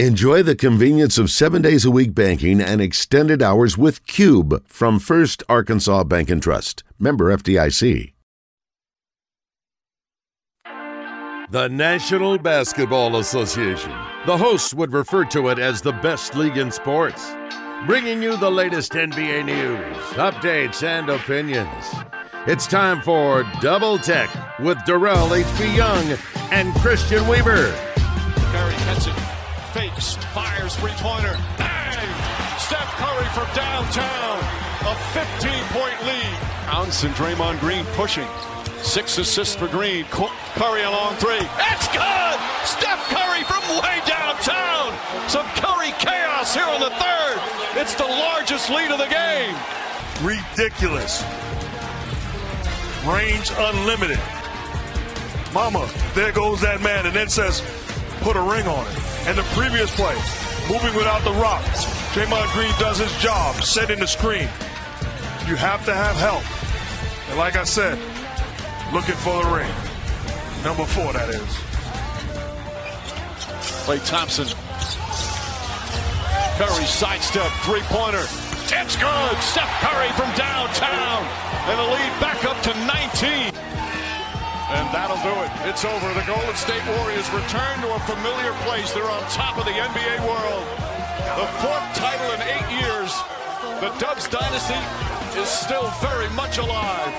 Enjoy the convenience of seven days a week banking and extended hours with Cube from First Arkansas Bank and Trust. Member FDIC. The National Basketball Association. The hosts would refer to it as the best league in sports, bringing you the latest NBA news, updates, and opinions. It's time for Double Tech with Derrell H.B. Young and Christian Weaver. Curry gets it, fakes, fires three pointer, bang! Steph Curry from downtown, a 15 point lead. Ounce and Draymond Green pushing. Six assists for Green. Curry along three. It's good! Steph Curry from way downtown. Some Curry chaos here in the third. It's the largest lead of the game. Ridiculous. Range unlimited. Mama, there goes that man, and then says, put a ring on it. And the previous play, moving without the rock. Draymond Green does his job, setting the screen. You have to have help. And like I said, looking for the ring. Number four, that is. Klay Thompson. Curry sidestep, three pointer. It's good. Steph Curry from downtown. And the lead back up to 19. And that'll do it. It's over. The Golden State Warriors return to a familiar place. They're on top of the NBA world. The fourth title in eight years. The Dubs dynasty is still very much alive.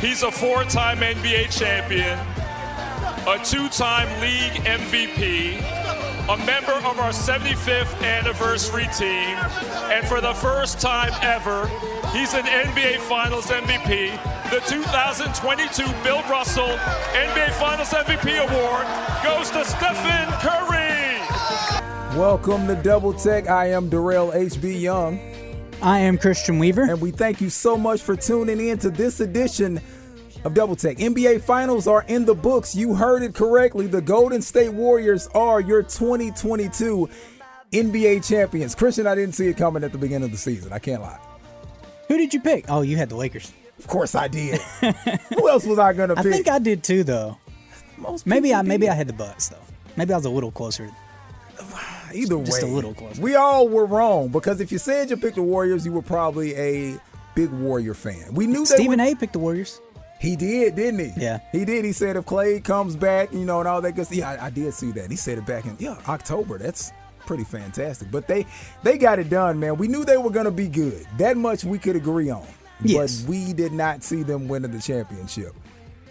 He's a four time NBA champion, a two time league MVP, a member of our 75th anniversary team, and for the first time ever, he's an NBA Finals MVP. The 2022 Bill Russell NBA Finals MVP award goes to Stephen Curry. Welcome to Double Tech. I am Derrell HB Young. I am Christian Weaver. And we thank you so much for tuning in to this edition of Double Tech. NBA Finals are in the books. You heard it correctly. The Golden State Warriors are your 2022 NBA champions. Christian, I didn't see it coming at the beginning of the season. I can't lie. Who did you pick? Oh, you had the Lakers. Of course I did. Who else was I going to pick? I think I did too, though. Most maybe I maybe I had the Bucks though. Maybe I was a little closer. Either just way, just a little closer. We all were wrong because if you said you picked the Warriors, you were probably a big Warrior fan. We knew Stephen would, A. picked the Warriors. He did, didn't he? Yeah. He did. He said if Klay comes back, you know, and all that good stuff. Yeah, I, I, did see that. He said it back in yeah October. That's pretty fantastic. But they they got it done, man. We knew they were gonna be good. That much we could agree on. Yes. But we did not see them winning the championship.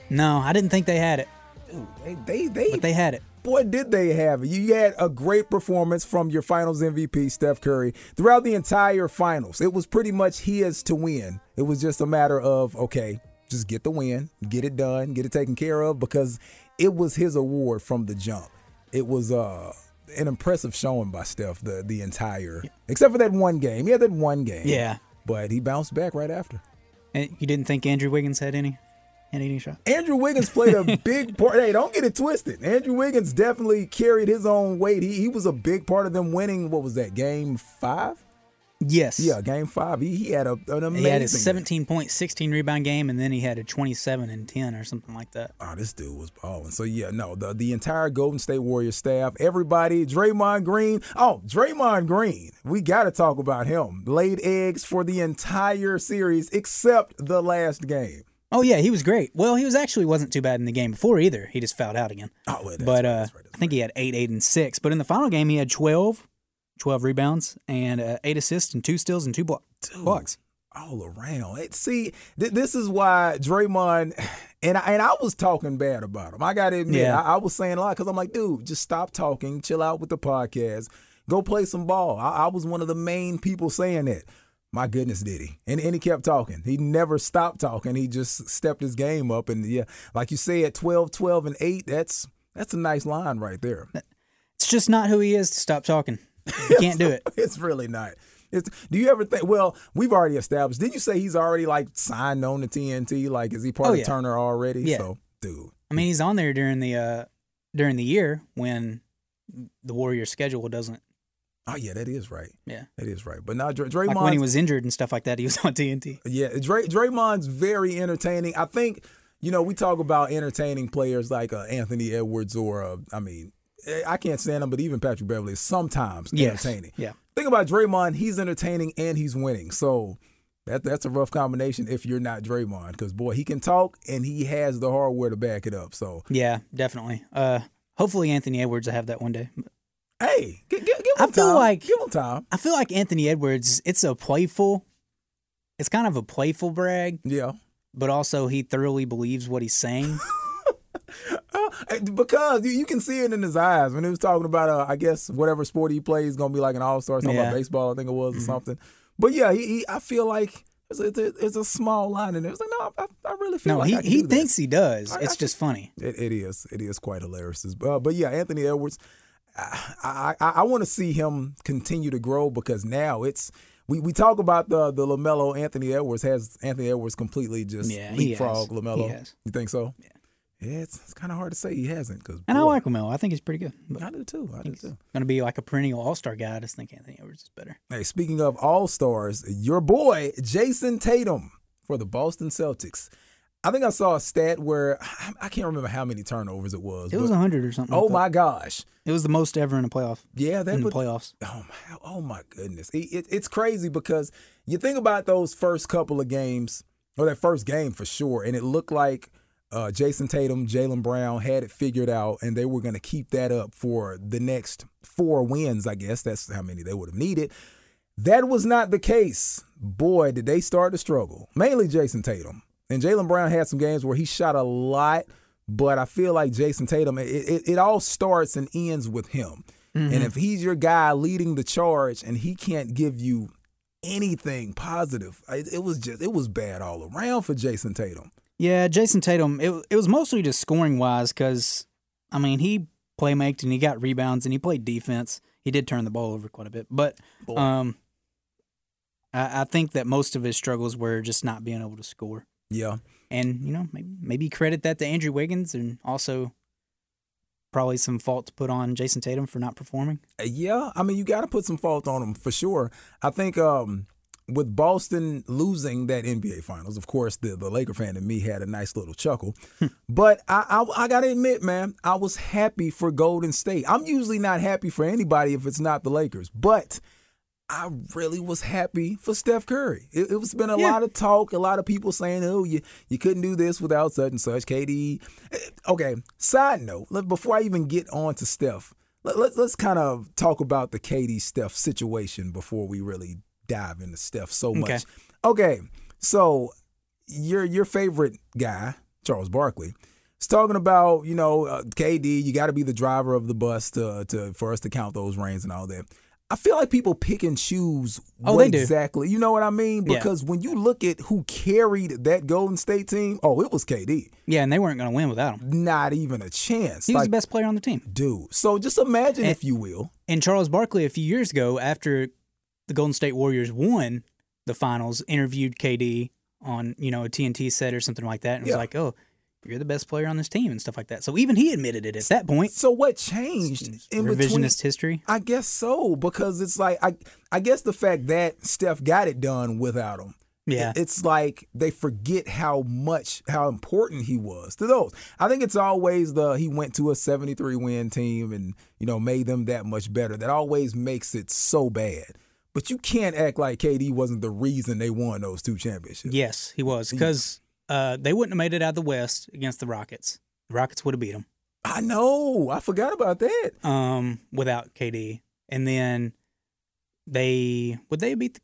No, I didn't think they had it. Dude, they they they, but they had it. Boy, did they have it. You had a great performance from your finals MVP, Steph Curry, throughout the entire finals. It was pretty much his to win. It was just a matter of, okay, just get the win, get it done, get it taken care of because it was his award from the jump. It was uh, an impressive showing by Steph the the entire, except for that one game. He had that one game. Yeah, but he bounced back right after. And you didn't think Andrew Wiggins had any? Had any shot? Andrew Wiggins played a big part. Hey, don't get it twisted. Andrew Wiggins definitely carried his own weight. He he was a big part of them winning. What was that game five? Yes. Yeah, game five. He, he had a, an amazing. He had a 17 point, 16 rebound game, and then he had a 27 and 10 or something like that. Oh, this dude was balling. So yeah, no, the the entire Golden State Warriors staff, everybody, Draymond Green. Oh, Draymond Green. We got to talk about him. Laid eggs for the entire series except the last game. Oh yeah, he was great. Well, he was actually wasn't too bad in the game before either. He just fouled out again. Oh, well, but right, uh, right, I think he had eight, eight, and six. But in the final game, he had 12, 12 rebounds and uh, eight assists and two steals and two blo- blocks. All around. It, see, th- this is why Draymond and I, and I was talking bad about him. I got to admit, Yeah. I, I was saying a lot because I'm like, dude, just stop talking, chill out with the podcast, go play some ball. I, I was one of the main people saying that. My goodness, did he? And, and he kept talking. He never stopped talking. He just stepped his game up. And yeah, like you said, 12, 12, and 8, that's that's a nice line right there. It's just not who he is to stop talking. He can't do it. It's really not. It's, do you ever think? Well, we've already established. Did you say he's already like signed on to TNT? Like, is he part Oh, of yeah. Turner already? Yeah. So, dude, I mean, he's on there during the uh, during the year when the Warriors schedule doesn't. oh yeah, that is right. Yeah, That is right. But now Dr- Draymond, like when he was injured and stuff like that, he was on TNT. yeah, Dray, Draymond's very entertaining. I think you know we talk about entertaining players like uh, Anthony Edwards or uh, I mean I can't stand him, but even Patrick Beverley is sometimes Yes. entertaining. Yeah. Think about Draymond; he's entertaining and he's winning. So that that's a rough combination if you're not Draymond, because boy, he can talk and he has the hardware to back it up. So Yeah, definitely. Uh, hopefully Anthony Edwards will have that one day. hey, gi- gi- give, him I feel time. like- give him time. I feel like Anthony Edwards. It's a playful. It's kind of a playful brag, Yeah. but also he thoroughly believes what he's saying. Uh, because you, you can see it in his eyes when he was talking about, uh, I guess whatever sport he plays is gonna be like an all star. Something Yeah. about baseball, I think it was, or something. But yeah, he, he, I feel like it's a, it's a- small line in there. It's like no, I, I really feel no, like he he thinks he does. I- It's I just funny. It, it is. It is quite hilarious. Uh, but yeah, Anthony Edwards, I I, I want to see him continue to grow because now it's we, we talk about the the Lamelo Anthony Edwards has Anthony Edwards completely just Yeah, leapfrog. Lamelo. You think so? Yeah. Yeah, it's, it's kind of hard to say he hasn't because And I like Lamelo. I think he's pretty good. But I do too. I do he's too. going to be like a perennial All Star guy. I just think Anthony Edwards is better. Hey, speaking of all stars, your boy Jayson Tatum for the Boston Celtics. I think I saw a stat where I can't remember how many turnovers it was. It was hundred or something. oh my gosh. It was the most ever in a playoff. Yeah, that in the playoffs. Oh my, oh my goodness! It, it, it's crazy because you think about those first couple of games, or that first game for sure, and it looked like uh, Jayson Tatum, Jaylen Brown had it figured out, and they were going to keep that up for the next four wins. I guess that's how many they would have needed. That was not the case. Boy, did they start to struggle. Mainly Jayson Tatum and Jaylen Brown had some games where he shot a lot, but I feel like Jayson Tatum. It, it, it all starts and ends with him. And if he's your guy leading the charge and he can't give you anything positive, it, it was just it was bad all around for Jayson Tatum. Yeah, Jayson Tatum. It it was mostly just scoring wise because, I mean, he playmaked and he got rebounds and he played defense. He did turn the ball over quite a bit, but um, I, I think that most of his struggles were just not being able to score. Yeah. And you know, maybe maybe credit that to Andrew Wiggins and also probably some fault to put on Jayson Tatum for not performing. Yeah, I mean, you got to put some fault on him for sure. I think um, with Boston losing that NBA Finals, of course, the, the Laker fan in me had a nice little chuckle. but I, I, I got to admit, man, I was happy for Golden State. I'm usually not happy for anybody if it's not the Lakers, but I really was happy for Steph Curry. It, it was been a Yeah. lot of talk, a lot of people saying, "Oh, you you couldn't do this without such and such." KD. Eh, Okay. Side note, let- before I even get on to Steph, let, let, let's kind of talk about the KD Steph situation before we really dive into Steph so much. Okay. Okay. So your your favorite guy, Charles Barkley, is talking about you know uh, KD. You got to be the driver of the bus to to for us to count those rings and all that. I feel like people pick and choose Oh, what they do. exactly. You know what I mean? Yeah. Because when you look at who carried that Golden State team, oh, it was KD. Yeah, and they weren't going to win without him. Not even a chance. He was the best player on the team. dude. So just imagine, And- if you will. And Charles Barkley, a few years ago, after the Golden State Warriors won the finals, interviewed KD on you know a TNT set or something like that, and Yeah. was like, "Oh, you're the best player on this team," and stuff like that. So even he admitted it at that point. So what changed in between? Revisionist history. I guess so because it's like I I guess the fact that Steph got it done without him. Yeah. It's like they forget how much how important he was to those. I think it's always the he went to a 73 win team and you know made them that much better. That always makes it so bad. But you can't act like KD wasn't the reason they won those two championships. Yes, he was because uh, they wouldn't have made it out of the West against the Rockets. The Rockets would have beat them I know. I forgot about that. um, without KD, and then they would they beat. The,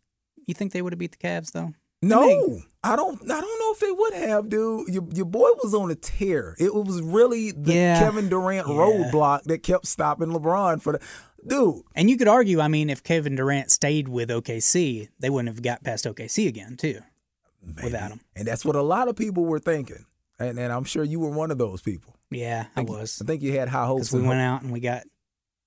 you think they would have beat the Cavs though? No, I don't. I don't know if they would have, dude. Your, your boy was on a tear. It was really the Yeah. Kevin Durant Yeah. roadblock that kept stopping LeBron for the dude. And you could argue, I mean, if Kevin Durant stayed with OKC, they wouldn't have got past OKC again, too, without him. And that's what a lot of people were thinking. And, and I'm sure you were one of those people. Yeah, I was. I think you had high hopes. Because we went out and we got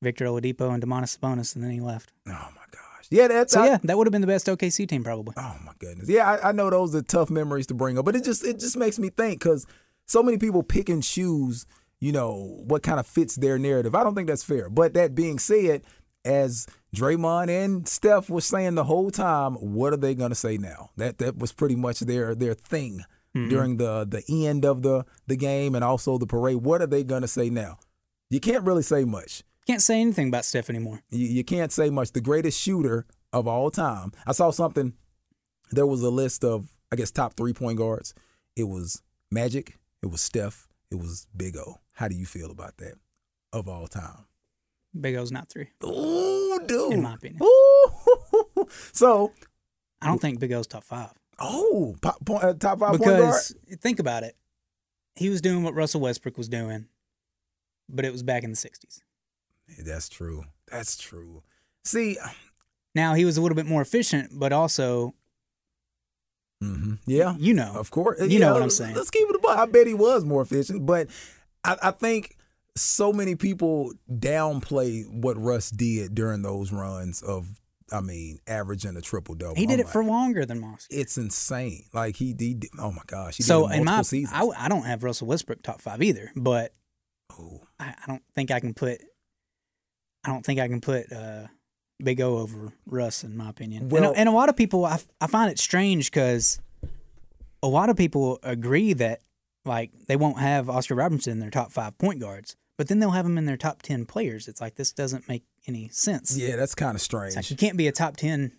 Victor Oladipo and Domantas Sabonis, and then he left. Oh my gosh. Yeah, that's So I- yeah, that would have been the best OKC team probably. Oh my goodness. Yeah, I, I know those are tough memories to bring up, but it just it just makes me think because so many people pick and choose, you know, what kind of fits their narrative. I don't think that's fair. But that being said, as Draymond and Steph were saying the whole time, what are they gonna say now? That that was pretty much their their thing mm-hmm. during the the end of the the game and also the parade. What are they gonna say now? You can't really say much. Can't say anything about Steph anymore. You, you can't say much. The greatest shooter of all time. I saw something. There was a list of, I guess, top three point guards. It was Magic. It was Steph. It was Big O. How do you feel about that? Of all time. Big O's not three. Ooh, dude. In my opinion. Ooh. so, I don't think Big O's top five. oh, pop, point, uh, top five point guard. Because think about it. He was doing what Russell Westbrook was doing, but it was back in the 60s. That's true. That's true. See, Now, he was a little bit more efficient, but also, mhm, yeah, you know, Of course. You Yeah, know what I'm saying. Let's keep it above. I bet he was more efficient, but I, I think so many people downplay what Russ did during those runs of, I mean, averaging a triple double. he did it for longer than Moss. It's insane. Like he, he did. Oh my gosh. He So, did it in my, seasons. I, I don't have Russell Westbrook top five either, but Oh. I, I don't think I can put, I don't think I can put uh, Big O over Russ in my opinion. Well- and, and a lot of people, I, I find it strange because a lot of people agree that like they won't have Oscar Robertson in their top five point guards, but then they'll have him in their top ten players. It's like this doesn't make any sense. yeah, that's kind of It's like strange. you can't be a top ten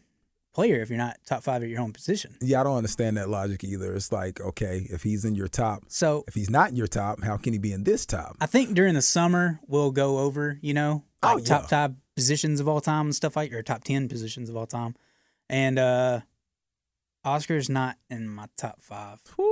player if you're not top five at your own position. Yeah, I don't understand that logic either. It's like, okay, if he's in your top, So if he's not in your top, how can he be in this top? I think during the summer we'll go over, you know, Oh, like top yeah. five positions of all time and stuff like, or top ten positions of all time. And uh Oscar's not in my top five, Woo.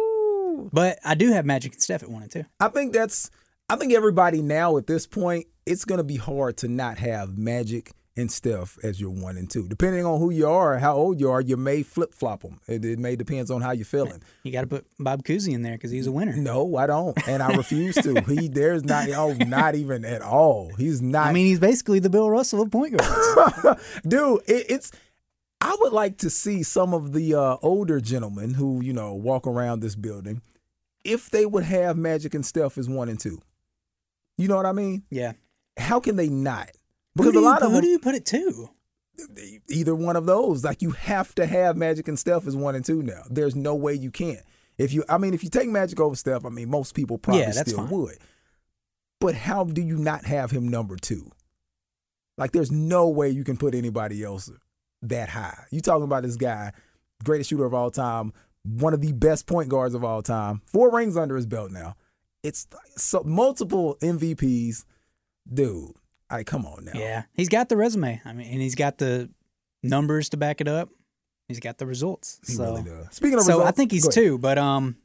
But I do have Magic and Steph at one and two. I think that's I think everybody now at this point, it's gonna be hard to not have Magic and Steph as your one and two. Depending on who you are, how old you are, you may flip flop them. It, it may depends on how you're feeling. You got to put Bob Cousy in there because he's a winner. No, I don't, and I refuse to. He there's not oh not even at all. He's not. I mean, he's basically the Bill Russell of point guards. dude it, it's i would like to see some of the uh, older gentlemen who you know walk around this building if they would have magic and steph as one and two. You know what i mean? Yeah. how can they not? Because a you, lot of who them, do you put it to? either one of those. Like you have to have magic and steph as one and two now. There's no way you can't. If you i mean if you take magic over steph i mean most people probably Yeah, still fine. would. But how do you not have him number two? Like there's no way you can put anybody else that high you talking about this guy greatest shooter of all time one of the best point guards of all time four rings under his belt now it's so multiple mvps dude all right come on now Yeah, he's got the resume. I mean, and he's got the numbers to back it up. He's got the results. he so, really does speaking of so I think he's two, but um,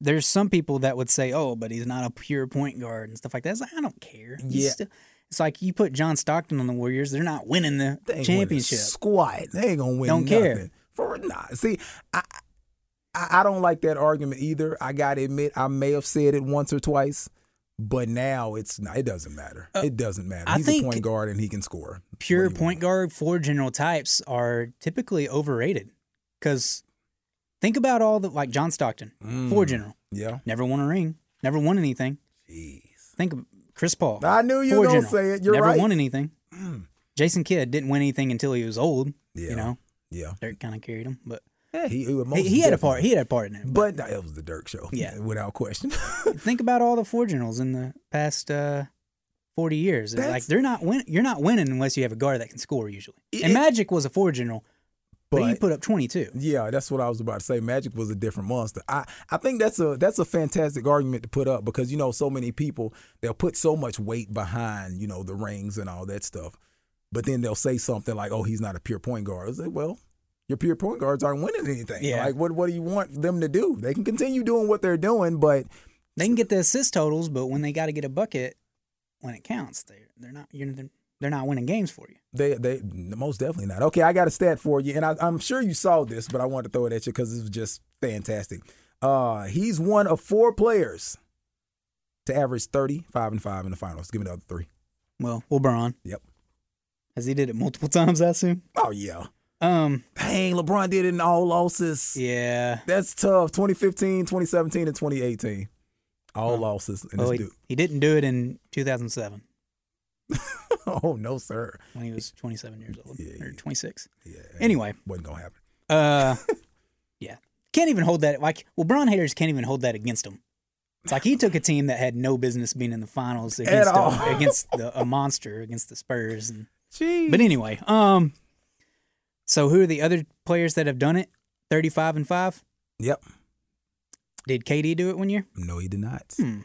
there's some people that would say, "Oh, but he's not a pure point guard and stuff like that." Like I don't care. He's Yeah. still- it's like you put John Stockton on the Warriors; they're not winning the They championship. Squat. They ain't gonna win. Don't nothing. care. For nah. See, I, I I don't like that argument either. I gotta admit, I may have said it once or twice, but now it's. It doesn't matter. it doesn't matter. Uh, I He's a point guard and he can score. Pure point guard, floor general types are typically overrated because think about all the like John Stockton, Mm. floor general, Yeah. never won a ring, never won anything. Jeez. Think Chris Paul. I knew you were gonna say it. You're never right. Mm. won anything. Jason Kidd didn't win anything until he was old. Yeah. You know, Yeah. Dirk kind of carried him, but Yeah. He, he, he, he had a part. He had a part in it. But but nah, it was the Dirk show. Yeah. Without question. think about all the floor generals in the past uh, forty years. Like they're not win. You're not winning unless you have a guard that can score usually. It- and Magic was a floor general, but, he put up twenty two. Yeah, that's what I was about to say. Magic was a different monster. I, I think that's a that's a fantastic argument to put up because you know so many people they'll put so much weight behind you know the rings and all that stuff, but then they'll say something like, "Oh, he's not a pure point guard." I say, well, your pure point guards aren't winning anything. Yeah. Like, what what do you want them to do? They can continue doing what they're doing, but They can get the assist totals, but when they got to get a bucket, when it counts, they they're not you're, they're, they're not winning games for you. They they most definitely not. Okay, I got a stat for you, and I, I'm sure you saw this, but I wanted to throw it at you because it was just fantastic. Uh, he's one of four players to average 35 and five in the finals. Give me the other three. Well, LeBron, Yep. as he did it multiple times, I assume. Oh yeah. Um, Dang, LeBron did it in all losses. yeah. That's tough. 2015, 2017, and 2018. All losses. And Well, he, he didn't do it in 2007 Oh no, sir. when he was 27 years old Yeah, or 26. Yeah. Anyway, Wasn't gonna happen. uh, yeah, can't even hold that. Like LeBron haters can't even hold that against him. It's like he took a team that had no business being in the finals against a, against the, a monster against the Spurs. And, Jeez. but anyway, um, so who are the other players that have done it? Thirty-five and five. Yep. Did KD do it one year? No, he did not. Hmm.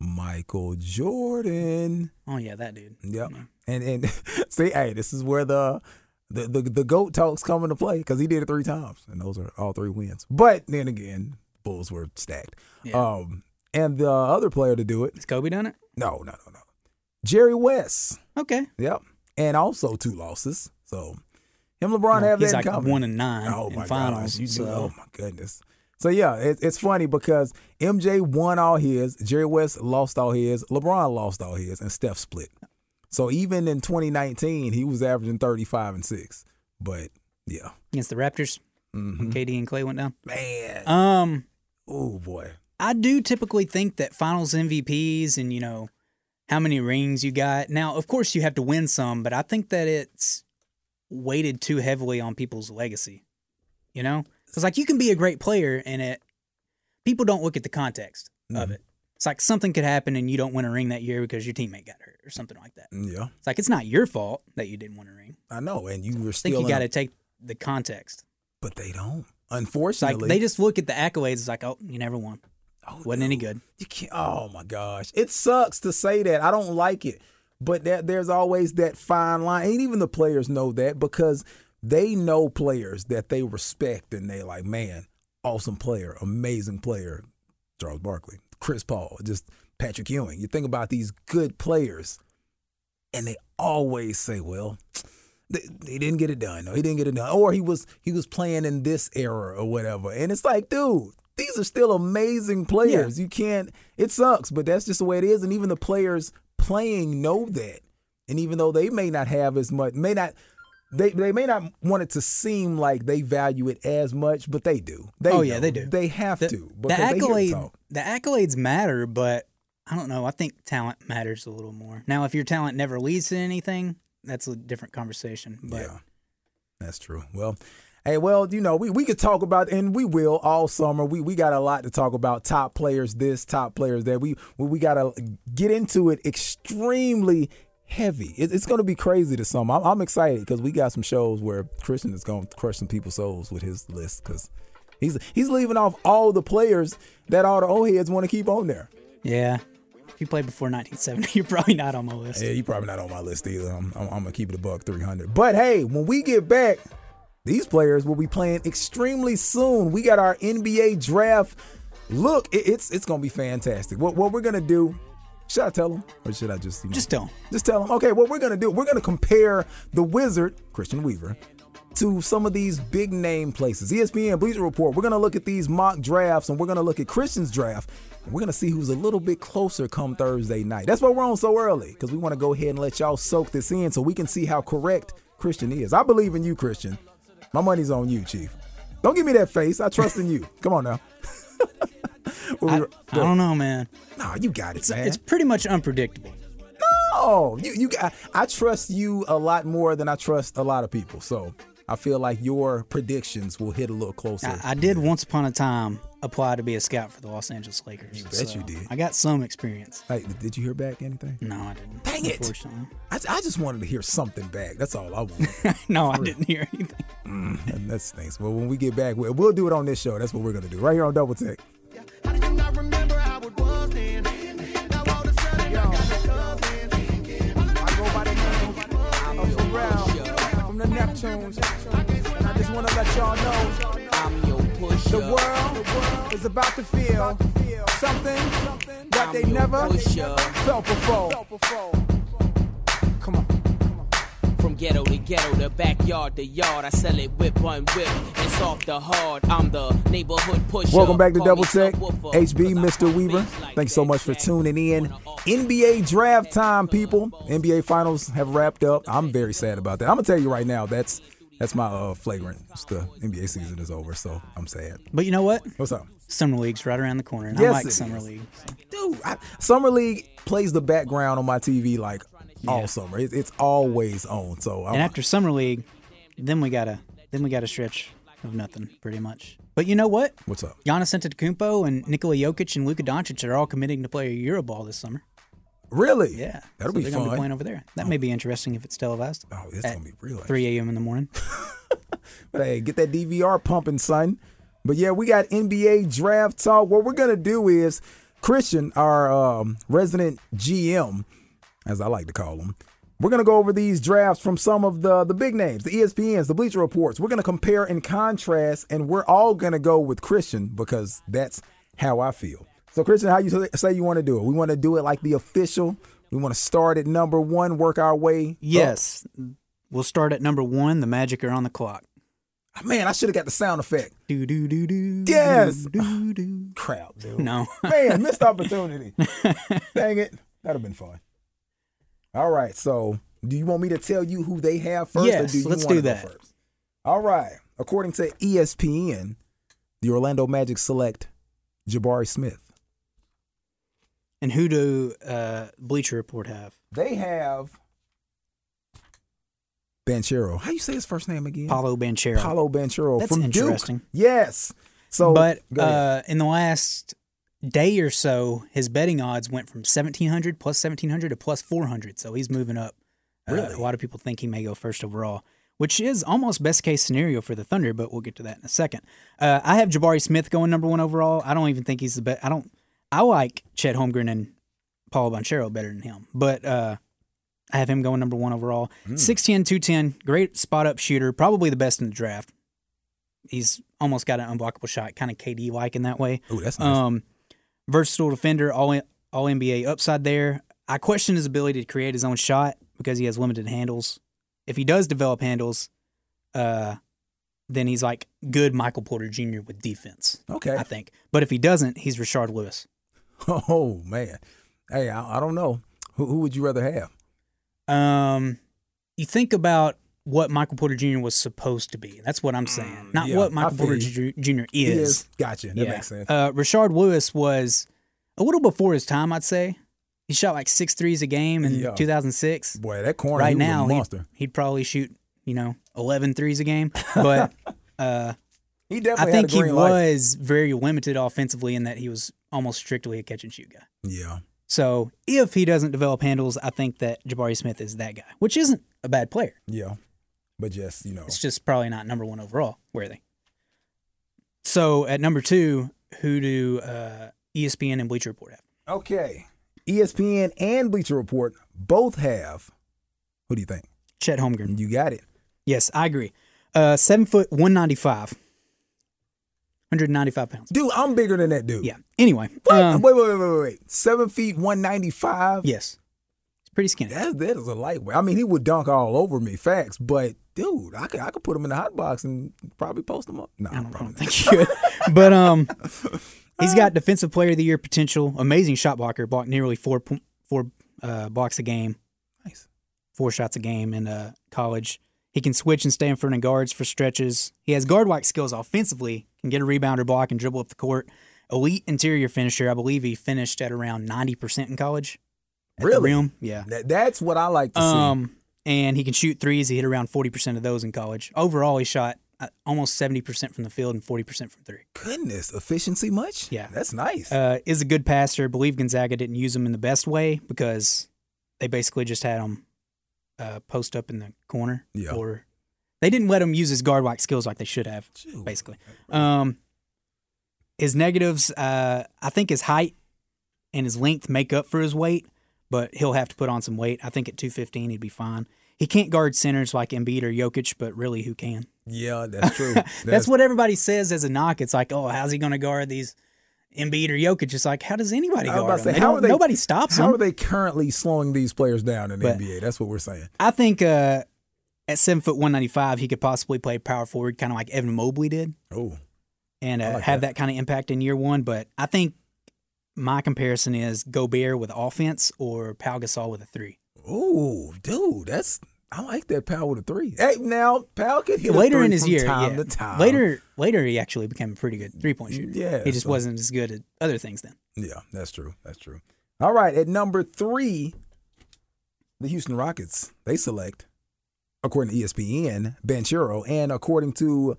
Michael Jordan. Oh yeah, that dude. Yep. And and see, hey, this is where the the the, the goat talks come into play because he did it three times, and those are all three wins. But then again, Bulls were stacked. Yeah. Um, and the other player to do it, Has Kobe done it? no, no, no, no, Jerry West. Okay. Yep. And also two losses. So him, LeBron Well, have he's that like in common. one and nine Oh in my finals. gosh! You so do, oh my goodness. So yeah, it, it's funny because MJ won all his, Jerry West lost all his, LeBron lost all his, and Steph split. So even in 2019, he was averaging 35 and six. But yeah, against the Raptors, Mhm. KD and Klay went down. man, Um, oh boy, I do typically think that finals MVPs and, you know, how many rings you got. Now, of course, you have to win some, but I think that it's weighted too heavily on people's legacy. You know? It's like you can be a great player and it, people don't look at the context of mm-hmm. it. It's like something could happen and you don't win a ring that year because your teammate got hurt or something like that. yeah, It's like it's not your fault that you didn't win a ring. I know. And you were I think you got a- to take the context. but they don't. It's like Unfortunately, they just look at the accolades. It's like, oh, you never won. Oh, Wasn't any good. You can't. Oh my gosh, it sucks to say that. I don't like it, but that there's always that fine line, and even the players know that because they know players that they respect, and they like, man, awesome player, amazing player, Charles Barkley, Chris Paul, just Patrick Ewing. You think about these good players, and they always say, well. They, they didn't get it done. No, he didn't get it done. Or he was he was playing in this era or whatever. And it's like, dude, these are still amazing players. You can't. It sucks, but that's just the way it is. And even the players playing know that. And even though they may not have as much, may not. They, they may not want it to seem like they value it as much, but they do. They Oh, yeah, know. they do. They have the, to. the because they hear the accolade the accolades matter, but I don't know. I think talent matters a little more. Now, if your talent never leads to anything, that's a different conversation. But yeah, that's true. Well, hey, well, you know, we, we could talk about, and we will all summer. We we got a lot to talk about. Top players, this, top players, that. We we, we got to get into it extremely heavy. It, it's going to be crazy to some. I'm, I'm excited because we got some shows where Christian is going to crush some people's souls with his list because he's he's leaving off all the players that all the old heads want to keep on there. yeah, if you played before 1970, you're probably not on my list. Yeah, you're probably not on my list either. I'm, I'm, I'm gonna keep it a buck 300. But hey, when we get back, these players will be playing extremely soon. We got our NBA draft. Look, it, it's it's gonna be fantastic. What what we're gonna do? Should I tell them or should I just you know, Just tell 'em. Just tell them. Okay, what we're gonna do? We're gonna compare the Wizard Christian Weaver to some of these big name places. ESPN, Bleacher Report. We're gonna look at these mock drafts and we're gonna look at Christian's draft. And we're gonna see who's a little bit closer come Thursday night. That's why we're on so early because we want to go ahead and let y'all soak this in so we can see how correct Christian is. I believe in you, Christian. My money's on you, Chief. Don't give me that face. I trust in you. Come on now. I, I don't know, man. Nah, you got it, man. It's pretty much unpredictable. No, you you I, I trust you a lot more than I trust a lot of people. So I feel like your predictions will hit a little closer. I, I did once upon a time apply to be a scout for the Los Angeles Lakers. You bet you did. I got some experience. Hey, did you hear back anything? No, I didn't. Dang it. Unfortunately. I, I just wanted to hear something back. That's all I wanted. no, I didn't hear anything. Mm, and that stinks. Well, when we get back, we'll, we'll do it on this show. That's what we're gonna do right here on Double Tech. How do you not remember how it was then? Now all of a sudden I got the covenant. I go by the name of Pharrell from the Neptunes. And I just want to let y'all know I'm your pusher. the world is about to feel something that they never felt before. Come on. From ghetto to ghetto, the backyard to yard, I sell it whip on whip. It's off the hard. I'm the neighborhood pusher. Welcome back to Call Double me Tech. subwoofer, HB, 'cause I Mr. Weaver. Thanks so much for tuning in. NBA draft time, people. NBA finals have wrapped up. I'm very sad about that. I'm gonna tell you right now, that's that's my uh, flagrant. It's the NBA season is over, so I'm sad. But you know what? What's up? Summer League's right around the corner. And I like Summer is. League. Dude, I, Summer League plays the background on my TV like all summer. It, it's always on. So I'm, And after Summer League, then we got a then we got a stretch of nothing, pretty much. But you know what? What's up? Giannis Antetokounmpo and Nikola Jokic and Luka Doncic are all committing to play Euroball this summer. Really? Yeah, That'll so be they're gonna fun. be playing over there. That may be interesting if it's televised. Oh, it's gonna be real. 3 a.m. in the morning. But hey, get that DVR pumping, son. But yeah, we got NBA draft talk. What we're gonna do is Christian, our um, resident GM, as I like to call them. we're gonna go over these drafts from some of the the big names, the ESPNs, the Bleacher Reports. We're gonna compare and contrast, and we're all gonna go with Christian because that's how I feel. So, Christian, how you say you want to do it? We want to do it like the official. We want to start at number one, work our way. up. Yes, we'll start at number one. The Magic are on the clock. Ah, man, I should have got the sound effect. Do do do do. Yes. Do, do. Crowd, dude. No. Man, missed opportunity. Dang it. That'd have been fun. All right. So, do you want me to tell you who they have first? or Yes, do you let's do that. First? All right. According to ESPN, the Orlando Magic select Jabari Smith. And who do uh, Bleacher Report have? They have Banchero. How you say his first name again? Paolo Banchero. Paolo Banchero That's from interesting. Duke. Yes. So, but uh, in the last day or so, his betting odds went from 1700 plus 1700 to plus 400. So he's moving up. Uh, a lot of people think he may go first overall, which is almost best case scenario for the Thunder, but we'll get to that in a second. Uh, I have Jabari Smith going number one overall. I don't even think he's the best. I don't. I like Chet Holmgren and Paul Banchero better than him, but uh, I have him going number one overall. Hmm. 6'10", 210, great spot up shooter, probably the best in the draft. He's almost got an unblockable shot, kind of KD like in that way. Oh, that's nice. Um, versatile defender, all all NBA upside there. I question his ability to create his own shot because he has limited handles. If he does develop handles, uh, then he's like good Michael Porter Jr. with defense. Okay. I think. But if he doesn't, he's Rashard Lewis. oh man. Hey, I, I don't know. Who, who would you rather have? Um, you think about what Michael Porter Jr. was supposed to be. That's what I'm saying. Not Mm, yeah, what Michael Porter. Jr. Jr. Is. Gotcha. That Yeah. makes sense. Uh, Rashard Lewis was a little before his time, I'd say. He shot like six threes a game in Yeah. 2006. Boy, that corner right now, he'd, he'd probably shoot, you know, 11 threes a game. But uh, He I think he light. was very limited offensively in that he was almost strictly a catch and shoot guy. Yeah. So if he doesn't develop handles, I think that Jabari Smith is that guy, which isn't a bad player. Yeah. But just, you know. It's just probably not number one overall worthy. So at number two, who do uh, ESPN and Bleacher Report have? Okay. ESPN and Bleacher Report both have. Who do you think? Chet Holmgren. You got it. Yes, I agree. Uh, seven foot, 195. 195 pounds. Dude, I'm bigger than that dude. Yeah. Anyway. What? um, wait, wait, wait, wait, wait. Seven feet, 195? yes. Pretty skinny. That, that is a lightweight. I mean, he would dunk all over me, facts. But, dude, I could, I could put him in the hot box and probably post him up. No, I don't, I don't think you could. But um, he's got defensive player of the year potential. Amazing shot blocker. Blocked nearly four four uh, blocks a game. Nice. Four shots a game in uh, college. He can switch and stay in front of guards for stretches. He has guard like skills offensively. Can get a rebound or block and dribble up the court. Elite interior finisher. I believe he finished at around ninety percent in college. Really? rim. Yeah. That, that's what I like to see. Um, and he can shoot threes. He hit around forty percent of those in college. Overall, he shot uh, almost seventy percent from the field and forty percent from three. Goodness, efficiency much? Yeah. That's nice. Uh, is a good passer. believe Gonzaga didn't use him in the best way because they basically just had him uh, post up in the corner. Yeah. Or they didn't let him use his guard like skills like they should have. Shoot. Basically. Um, his negatives, uh, I think his height and his length make up for his weight, but he'll have to put on some weight. I think at 215 he'd be fine. He can't guard centers like Embiid or Jokic, but really, who can? yeah, that's true. That's, what everybody says as a knock. It's like, oh, how's he going to guard these Embiid or Jokic? It's like, how does anybody guard them? say, how are they- nobody stops him. How them. are they currently slowing these players down in the But- NBA? That's what we're saying. I think uh, at seven foot one ninety five, he could possibly play power forward, kind of like Evan Mobley did, Oh, and uh, like have that. that kind of impact in year one. But I think my comparison is Gobert with offense or Pau Gasol with a three. oh, dude, that's I like that Powell with a three. Hey, now Powell could hit a later in his year, time yeah. Later, later he actually became a pretty good three point shooter. Yeah, he just so- wasn't as good at other things then. Yeah, that's true. That's true. All right, at number three, the Houston Rockets they select, according to ESPN, Banchero, and according to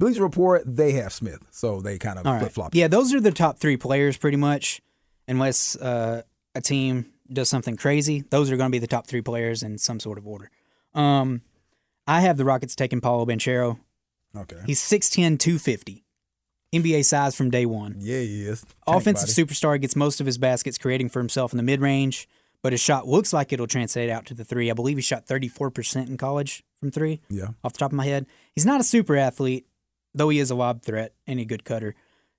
Bleacher Report, they have Smith, so they kind of right. flip flop. Yeah, those are the top three players pretty much, unless uh, a team does something crazy. Those are going to be the top three players in some sort of order. Um, I have the Rockets taking Paolo Banchero. Okay. He's 6'10", 250. NBA size from day one. Yeah, he is. Tank Offensive body. superstar gets most of his baskets creating for himself in the mid range, but his shot looks like it'll translate out to the three. I believe he shot 34% in college from three, Yeah. off the top of my head. He's not a super athlete, though he is a lob threat and a good cutter.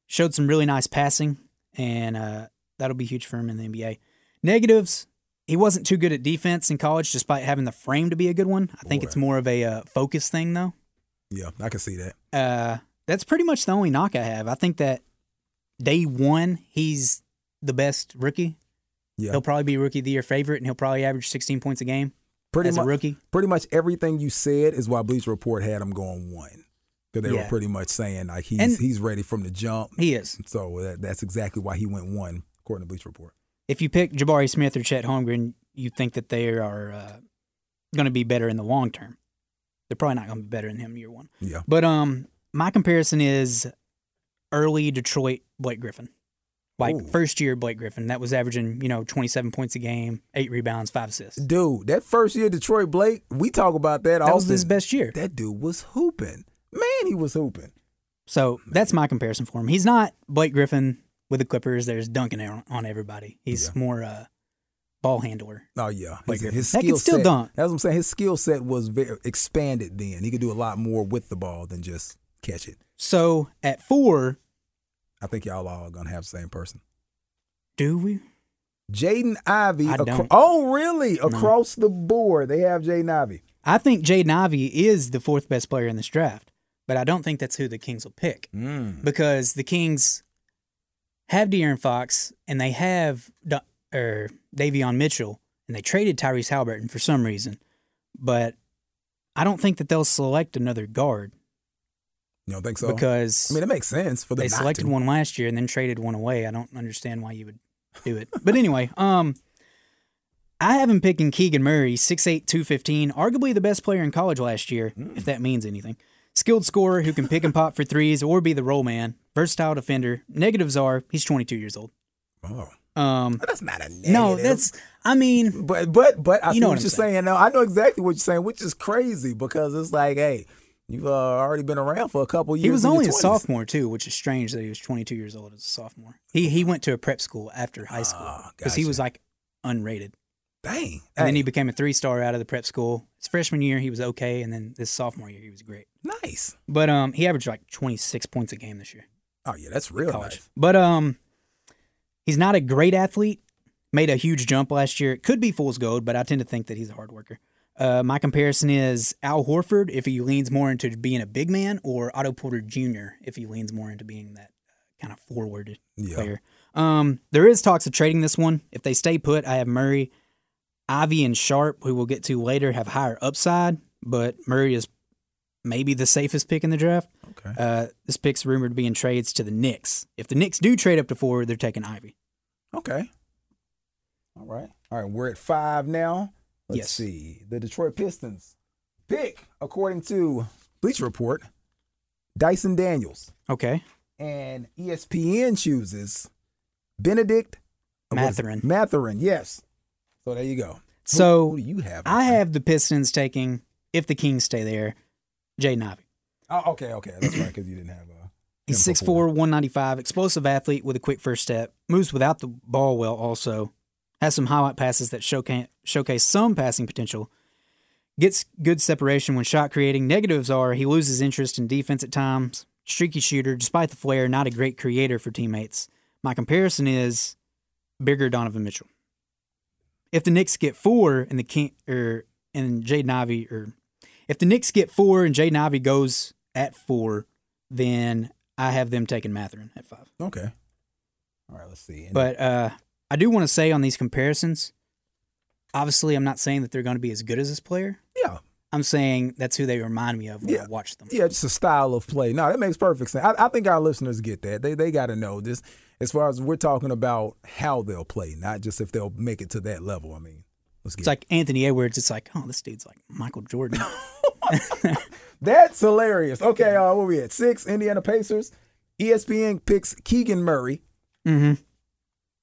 Showed some really nice passing, and uh, that'll be huge for him in the NBA. Negatives, he wasn't too good at defense in college despite having the frame to be a good one. I think it's more of a uh, focus thing, though. Yeah, I can see that. Uh, that's pretty much the only knock I have. I think that day one, he's the best rookie. Yeah. He'll probably be rookie of the year favorite, and he'll probably average 16 points a game Pretty as much a rookie. Pretty much everything you said is why Bleacher Report had him going one. Because they were pretty much saying like he's And- he's ready from the jump. He is. So that, that's exactly why he went one, according to Bleacher Report. If you pick Jabari Smith or Chet Holmgren, you think that they are uh, going to be better in the long term. They're probably not going to be better than him year one. Yeah. But um, my comparison is early Detroit Blake Griffin. Like Ooh. first year Blake Griffin, that was averaging, you know, 27 points a game, eight rebounds, five assists. Dude, that first year Detroit Blake, we talk about that. That was often. his best year. That dude was hooping. Man, he was hooping. So that's my comparison for him. He's not Blake Griffin with the Clippers. There's dunking on everybody. He's Yeah. more uh, ball handler. Oh yeah, Blake his, Griffin. his That skill still set. dunk. That's what I'm saying. His skill set was very expanded. Then he could do a lot more with the ball than just catch it. So at four, I think y'all all are gonna have the same person. do we? Jaden Ivey. Acro- oh really? Across the board, they have Jaden Ivey. I think Jaden Ivey is the fourth best player in this draft, but I don't think that's who the Kings will pick Mm. because the Kings have De'Aaron Fox and they have Da- er, Davion Mitchell and they traded Tyrese Halliburton for some reason, but I don't think that they'll select another guard You don't think so? because I mean, it makes sense for them. they selected to. one last year and then traded one away. I don't understand why you would do it. But anyway, um I have him picking Keegan Murray, 6'8", 215, arguably the best player in college last year, if that means anything. Skilled scorer who can pick and pop for threes or be the roll man. Versatile defender. Negatives are he's 22 years old. Oh, Um, that's not a negative. no, that's I mean, But but but I You know what, what you're saying. saying. Now I know exactly what you're saying, which is crazy because it's like, hey, you've uh, already been around for a couple years. he was only a sophomore too, which is strange that he was 22 years old as a sophomore. He he went to a prep school after high school Ah, because he was like unrated. Dang. And then he became a three star out of the prep school. His freshman year, he was okay, and then this sophomore year, he was great. Nice. But um, he averaged like 26 points a game this year, Oh yeah, that's real college. nice. But um, he's not a great athlete. Made a huge jump last year. It could be fool's gold, but I tend to think that he's a hard worker. Uh, my comparison is Al Horford if he leans more into being a big man, or Otto Porter Jr. if he leans more into being that uh, kind of forward Yeah. player. Um, there is talks of trading this one. If they stay put, I have Murray, Ivey, and Sharpe, who we'll get to later, have higher upside, but Murray is maybe the safest pick in the draft. Okay. Uh, this pick's rumored to be in trades to the Knicks. If the Knicks do trade up to four, they're taking Ivey. Okay. All right. All right. We're at five now. Let's Yes. see. The Detroit Pistons pick, according to Bleacher Report, Dyson Daniels. Okay. And ESPN chooses Bennedict Mathurin. what is it? Mathurin. Mathurin, yes. So there you go. Who- So who, do you have? I have the Pistons taking, if the Kings stay there, Jaden Ivey. Oh, okay, okay. That's right, because you didn't have uh, He's him 6'4, 195, explosive athlete with a quick first step, moves without the ball well also, has some highlight passes that showcase, showcase some passing potential, gets good separation when shot creating. Negatives are he loses interest in defense at times, streaky shooter, despite the flair, not a great creator for teammates. My comparison is bigger Donovan Mitchell. If the Knicks get four and the King or and Jaden Ivey or if the Knicks get four and Jaden Ivey goes at four, then I have them taking Mathurin at five. Okay. All right, let's see. And But uh, I do want to say on these comparisons, obviously, I'm not saying that they're going to be as good as this player. yeah, I'm saying that's who they remind me of when Yeah. I watch them. yeah, just a style of play. No, that makes perfect sense. I, I think our listeners get that. They they got to know this. As far as we're talking about how they'll play, not just if they'll make it to that level. I mean, let's It's like Anthony Edwards. It's like, oh, this dude's like Michael Jordan. That's hilarious. Okay, uh, where we at? Six, Indiana Pacers. ESPN picks Keegan Murray. hmm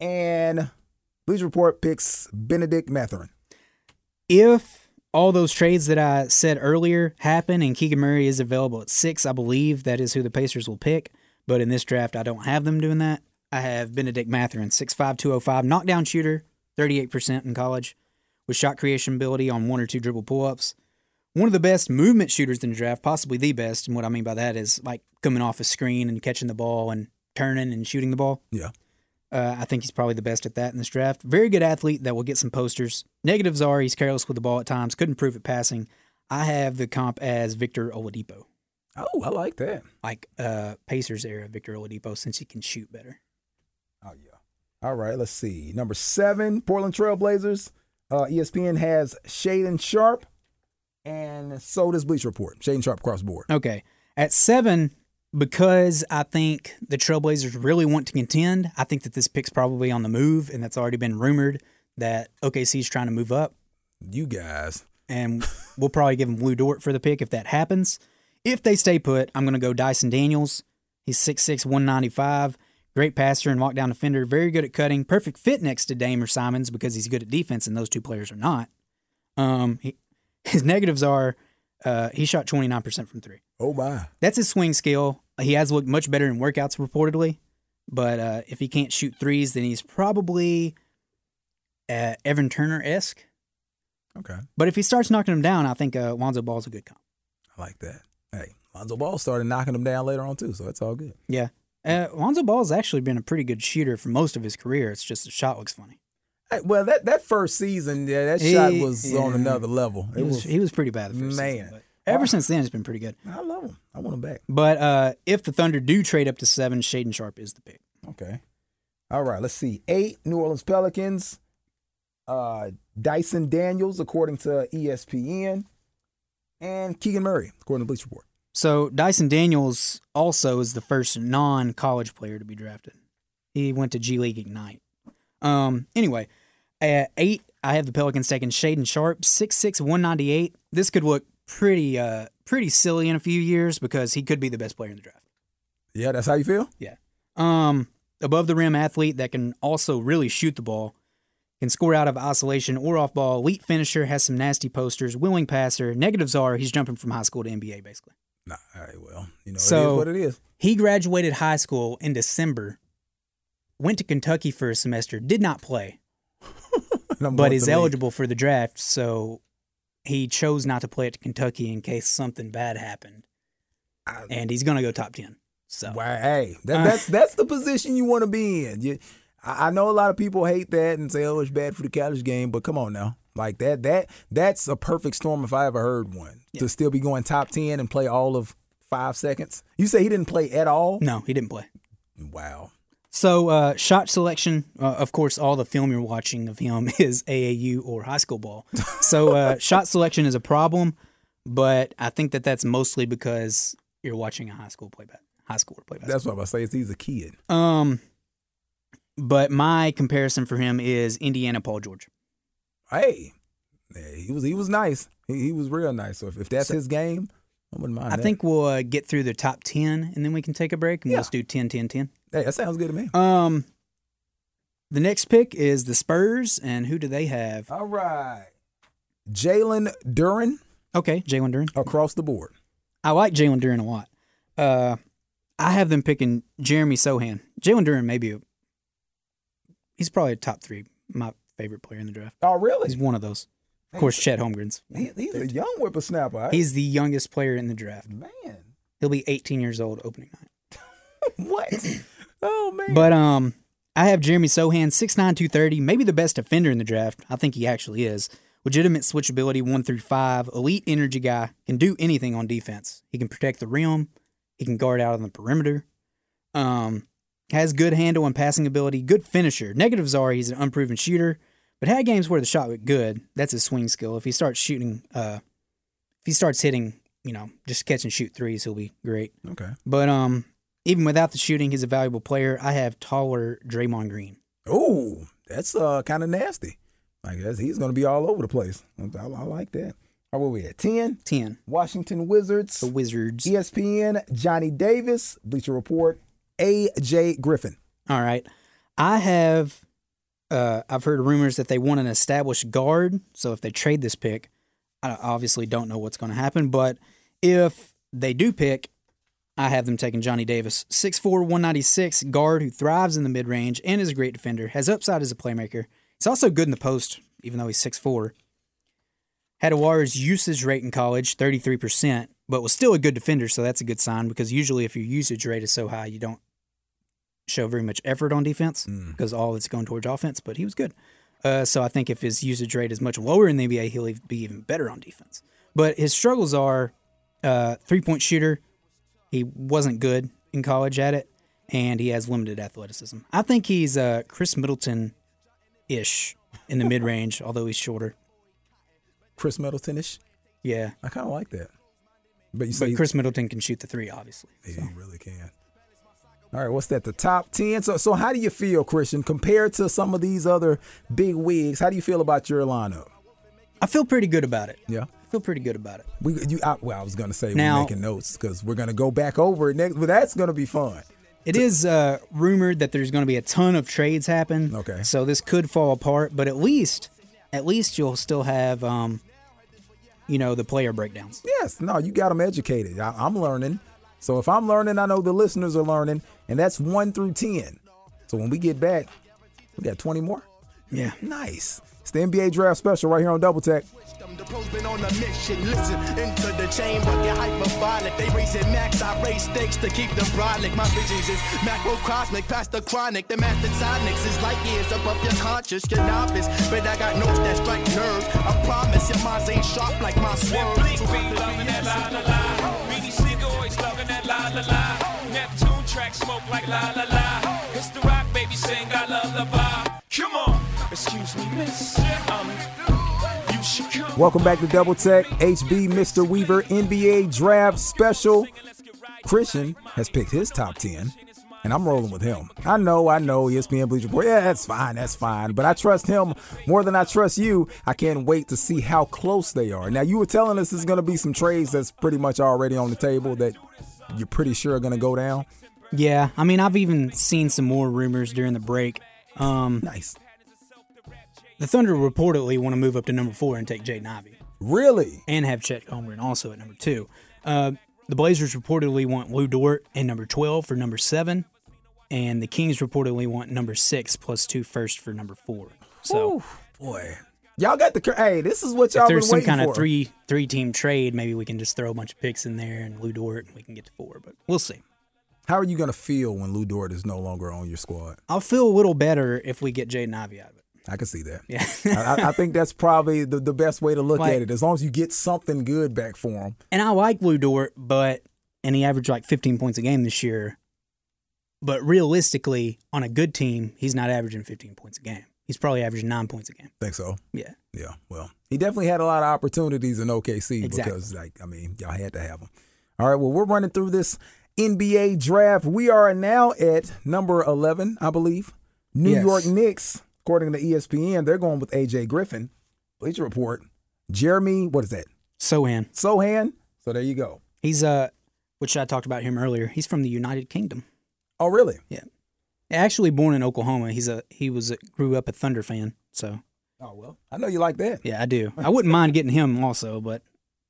And Bleacher Report picks Bennedict Mathurin. If all those trades that I said earlier happen and Keegan Murray is available at six, I believe that is who the Pacers will pick. But in this draft, I don't have them doing that. I have Bennedict Mathurin, 6'5, 205, knockdown shooter, 38% in college, with shot creation ability on one or two dribble pull ups. One of the best movement shooters in the draft, possibly the best. And what I mean by that is like coming off a screen and catching the ball and turning and shooting the ball. Yeah. Uh, I think he's probably the best at that in this draft. Very good athlete that will get some posters. Negatives are he's careless with the ball at times, couldn't prove it passing. I have the comp as Victor Oladipo, Oh, I like that. like uh, Pacers era Victor Oladipo, since he can shoot better. Oh yeah. All right, let's see. Number seven, Portland Trailblazers. Uh, ESPN has Shaedon Sharpe, and so does Bleacher Report. Shaedon Sharpe across the board. Okay, at seven, because I think the Trailblazers really want to contend. I think that this pick's probably on the move, and that's already been rumored that OKC is trying to move up. You guys. and we'll probably give him Lu Dort for the pick if that happens. If they stay put, I'm going to go Dyson Daniels. He's 6'6", 195. Great passer and walk down defender. Very good at cutting. Perfect fit next to Dame or Simons because he's good at defense, and those two players are not. Um, he, his negatives are uh, he shot 29% from three. Oh my. That's his swing skill. He has looked much better in workouts reportedly, but uh, if he can't shoot threes, then he's probably uh, Evan Turner esque. Okay. But if he starts knocking them down, I think uh, Lonzo Ball's a good comp. I like that. Hey, Lonzo Ball started knocking them down later on too, so it's all good. Yeah. Uh, Lonzo has actually been a pretty good shooter for most of his career. It's just the shot looks funny. Hey, well, that, that first season, yeah, that He- shot was on another level. He It was, was, he was pretty bad the first man. season, ever since then, it's been pretty good. I love him. I want him back. But uh, if the Thunder do trade up to seven, Shaedon Sharpe is the pick. Okay. All right, let's see. Eight, New Orleans Pelicans. Uh, Dyson Daniels, according to ESPN. And Keegan Murray, according to Bleach Report. So Dyson Daniels also is the first non-college player to be drafted. He went to G League Ignite. Um. Anyway, at eight, I have the Pelicans taking Shaedon Sharpe, 6'6", 198. This could look pretty, uh, pretty silly in a few years because he could be the best player in the draft. Yeah, that's how you feel? Yeah. Um, above the rim athlete that can also really shoot the ball, can score out of isolation or off ball, elite finisher, has some nasty posters, willing passer. Negatives are he's jumping from high school to NBA basically. Nah, all right, well, you know, So- is what it is. He graduated high school in December, went to Kentucky for a semester, did not play, but is to the league. eligible for the draft. So he chose not to play at Kentucky in case something bad happened. And he's going to go top 10. So Wow, hey, that, Uh. that's that's the position you want to be in. You, I, I know a lot of people hate that and say, "Oh, it's bad for the college game," but come on now, like that that that's a perfect storm if I ever heard one. To still be going top ten and play all of five seconds. You say he didn't play at all? no, he didn't play. Wow. So, uh, shot selection, uh, of course, all the film you're watching of him is AAU or high school ball. So, uh, shot selection is a problem, but I think that that's mostly because you're watching a high school play back, high schooler play basketball. That's what I say. Is he's a kid. Um, but my comparison for him is Indiana Paul George. Hey, he was he was nice. He, he was real nice. So if, if that's So- his game, I wouldn't mind. I that. think we'll uh, get through the top 10 and then we can take a break and Yeah. we'll just do 10, 10, 10. hey, that sounds good to me. Um, the next pick is the Spurs, and who do they have? All right, Jalen Duren Okay, Jalen Duren. across the board. I like Jalen Duren a lot. Uh, I have them picking Jeremy Sochan. Jalen Duren maybe a, he's probably a top three, my favorite player in the draft. Oh, really? He's one of those. Of course, Chet Holmgren's. He, he's a young whippersnapper. I- He's the youngest player in the draft. man. He'll be 18 years old opening night. What? oh man. But um, I have Jeremy Sochan, 6'9", 230, maybe the best defender in the draft. I think he actually is. Legitimate switchability, one through five, elite energy guy, can do anything on defense. He can protect the rim, he can guard out on the perimeter. Um, has good handle and passing ability, good finisher. Negatives are he's an unproven shooter, but had games where the shot looked good. That's his swing skill. If he starts shooting, uh, if he starts hitting, you know, just catch and shoot threes, he'll be great. okay. But um, even without the shooting, he's a valuable player. I have taller Draymond Green. Oh, that's uh kind of nasty. I guess he's going to be all over the place. I, I like that. Or where we at? 10? 10. Washington Wizards. The Wizards. ESPN, Johnny Davis. Bleacher Report, A.J. Griffin. All right. I have uh I've heard rumors that they want an established guard, so if they trade this pick, I obviously don't know what's going to happen, but if they do pick, I have them taking Johnny Davis, 6'4", 196 guard who thrives in the mid-range and is a great defender, has upside as a playmaker. He's also good in the post, even though he's 6'4". Had a Warriors usage rate in college, 33%, but was still a good defender, so that's a good sign because usually if your usage rate is so high, you don't show very much effort on defense because all it's going towards offense, but he was good. Uh, so I think if his usage rate is much lower in the NBA, he'll be even better on defense. But his struggles are uh, three point shooter. He wasn't good in college at it, and he has limited athleticism. I think he's uh, Khris Middleton ish in the mid range, although he's shorter. Khris Middleton-ish. Yeah. I kind of like that. But you But Khris Middleton can shoot the three, obviously. Yeah, he really can. All right, what's that? The top ten. So, so how do you feel, Christian, compared to some of these other big wigs? How do you feel about your lineup? I feel pretty good about it. Yeah, I feel pretty good about it. we you. I, well, I was gonna say Now- we're making notes because we're gonna go back over it next. But that's gonna be fun. It is uh, rumored that there's going to be a ton of trades happen. Okay. So this could fall apart, but at least, at least you'll still have, um, you know, the player breakdowns. Yes, no, you got them educated. I, I'm learning. So if I'm learning, I know the listeners are learning, and that's one through ten. So when we get back, we got 20 more. Yeah. Nice. It's the NBA Draft Special right here on Double Tech. The pros been on a mission. Listen into the chamber, get hyperbolic. They raising max, I raise stakes to keep them brolic. My visions is macrocosmic, past the chronic. The master sonics is like years above your conscious, your novice. But I got notes that strike nerves. I promise your minds ain't sharp like my swerve. Blink be loving that la la la. BDC always loving that la la la. Track smoke like la la la. It's the rock baby sing I vibe. Come on, excuse me, miss. Um, should come. Welcome back to Double Tech, HB Mr. Weaver NBA Draft Special. Christian has picked his top 10, and I'm rolling with him. I know, I know, ESPN Bleacher Report. Yeah, that's fine, that's fine. But I trust him more than I trust you. I can't wait to see how close they are. Now, you were telling us there's going to be some trades that's pretty much already on the table that you're pretty sure are going to go down. Yeah. I mean, I've even seen some more rumors during the break. Um, nice. The Thunder reportedly want to move up to number four and take Jaden Ivey. Really? And have Chet Holmgren also at number two. Uh, the Blazers reportedly want Lu Dort and number 12 for number seven. And the Kings reportedly want number six plus two first for number four. So Ooh, boy. Y'all got the. Hey, this is what y'all if there's some kind for. of three three team trade, maybe we can just throw a bunch of picks in there and Lu Dort and we can get to four. But we'll see. How are you going to feel when Lu Dort is no longer on your squad? I'll feel a little better if we get Jaden Ivey out of it. I can see that. Yeah. I, I- think that's probably the, the best way to look Like- at it. As long as you get something good back for him. And I like Lu Dort, but and he averaged like 15 points a game this year. But realistically, on a good team, he's not averaging 15 points a game. He's probably averaging nine points a game. Think so? Yeah. Yeah. Well, he definitely had a lot of opportunities in OKC Exactly. because, like, I mean, y'all had to have him. All right. Well, we're running through this NBA draft. We are now at number 11, I believe. New Yes. York Knicks, according to ESPN, they're going with AJ Griffin. Bleacher Report. Jeremy, what is that? Sochan. Sochan. So there you go. He's uh which I talked about him earlier. He's from the United Kingdom. Oh, really? Yeah. Actually born in Oklahoma. He's a he was a, grew up a Thunder fan. So Oh, well. I know you like that. yeah, I do. I wouldn't mind getting him also, but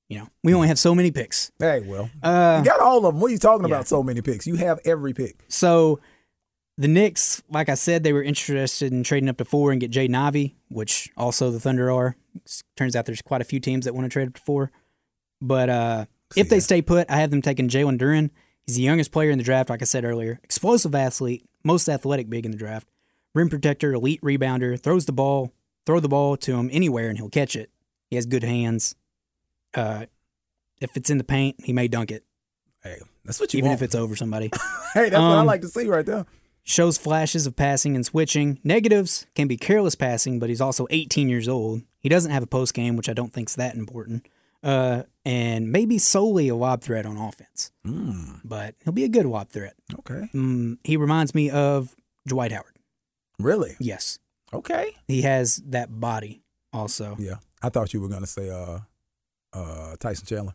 you know, we only have so many picks. Hey, well, Uh, you got all of them. What are you talking yeah. about? So many picks. You have every pick. So the Knicks, like I said, they were interested in trading up to four and get Jaden Ivey, which also the Thunder are. Turns out there's quite a few teams that want to trade up to four. But uh, if they stay put, I have them taking Jalen Duren. He's the youngest player in the draft, like I said earlier. Explosive athlete, most athletic big in the draft. Rim protector, elite rebounder, throws the ball, throw the ball to him anywhere and he'll catch it. He has good hands. Uh, if it's in the paint, he may dunk it, Hey, that's what you even want. if it's over somebody. hey, that's what I Um, like to see right there. shows flashes of passing and switching. Negatives can be careless passing, but he's also 18 years old. He doesn't have a post game, which I don't think's that important. Uh, and maybe solely a lob threat on offense, but he'll be a good lob threat. Okay. Mm, he reminds me of Dwight Howard. Really? Yes, Okay. he has that body also. Yeah. I thought you were gonna say uh uh, Tyson Chandler.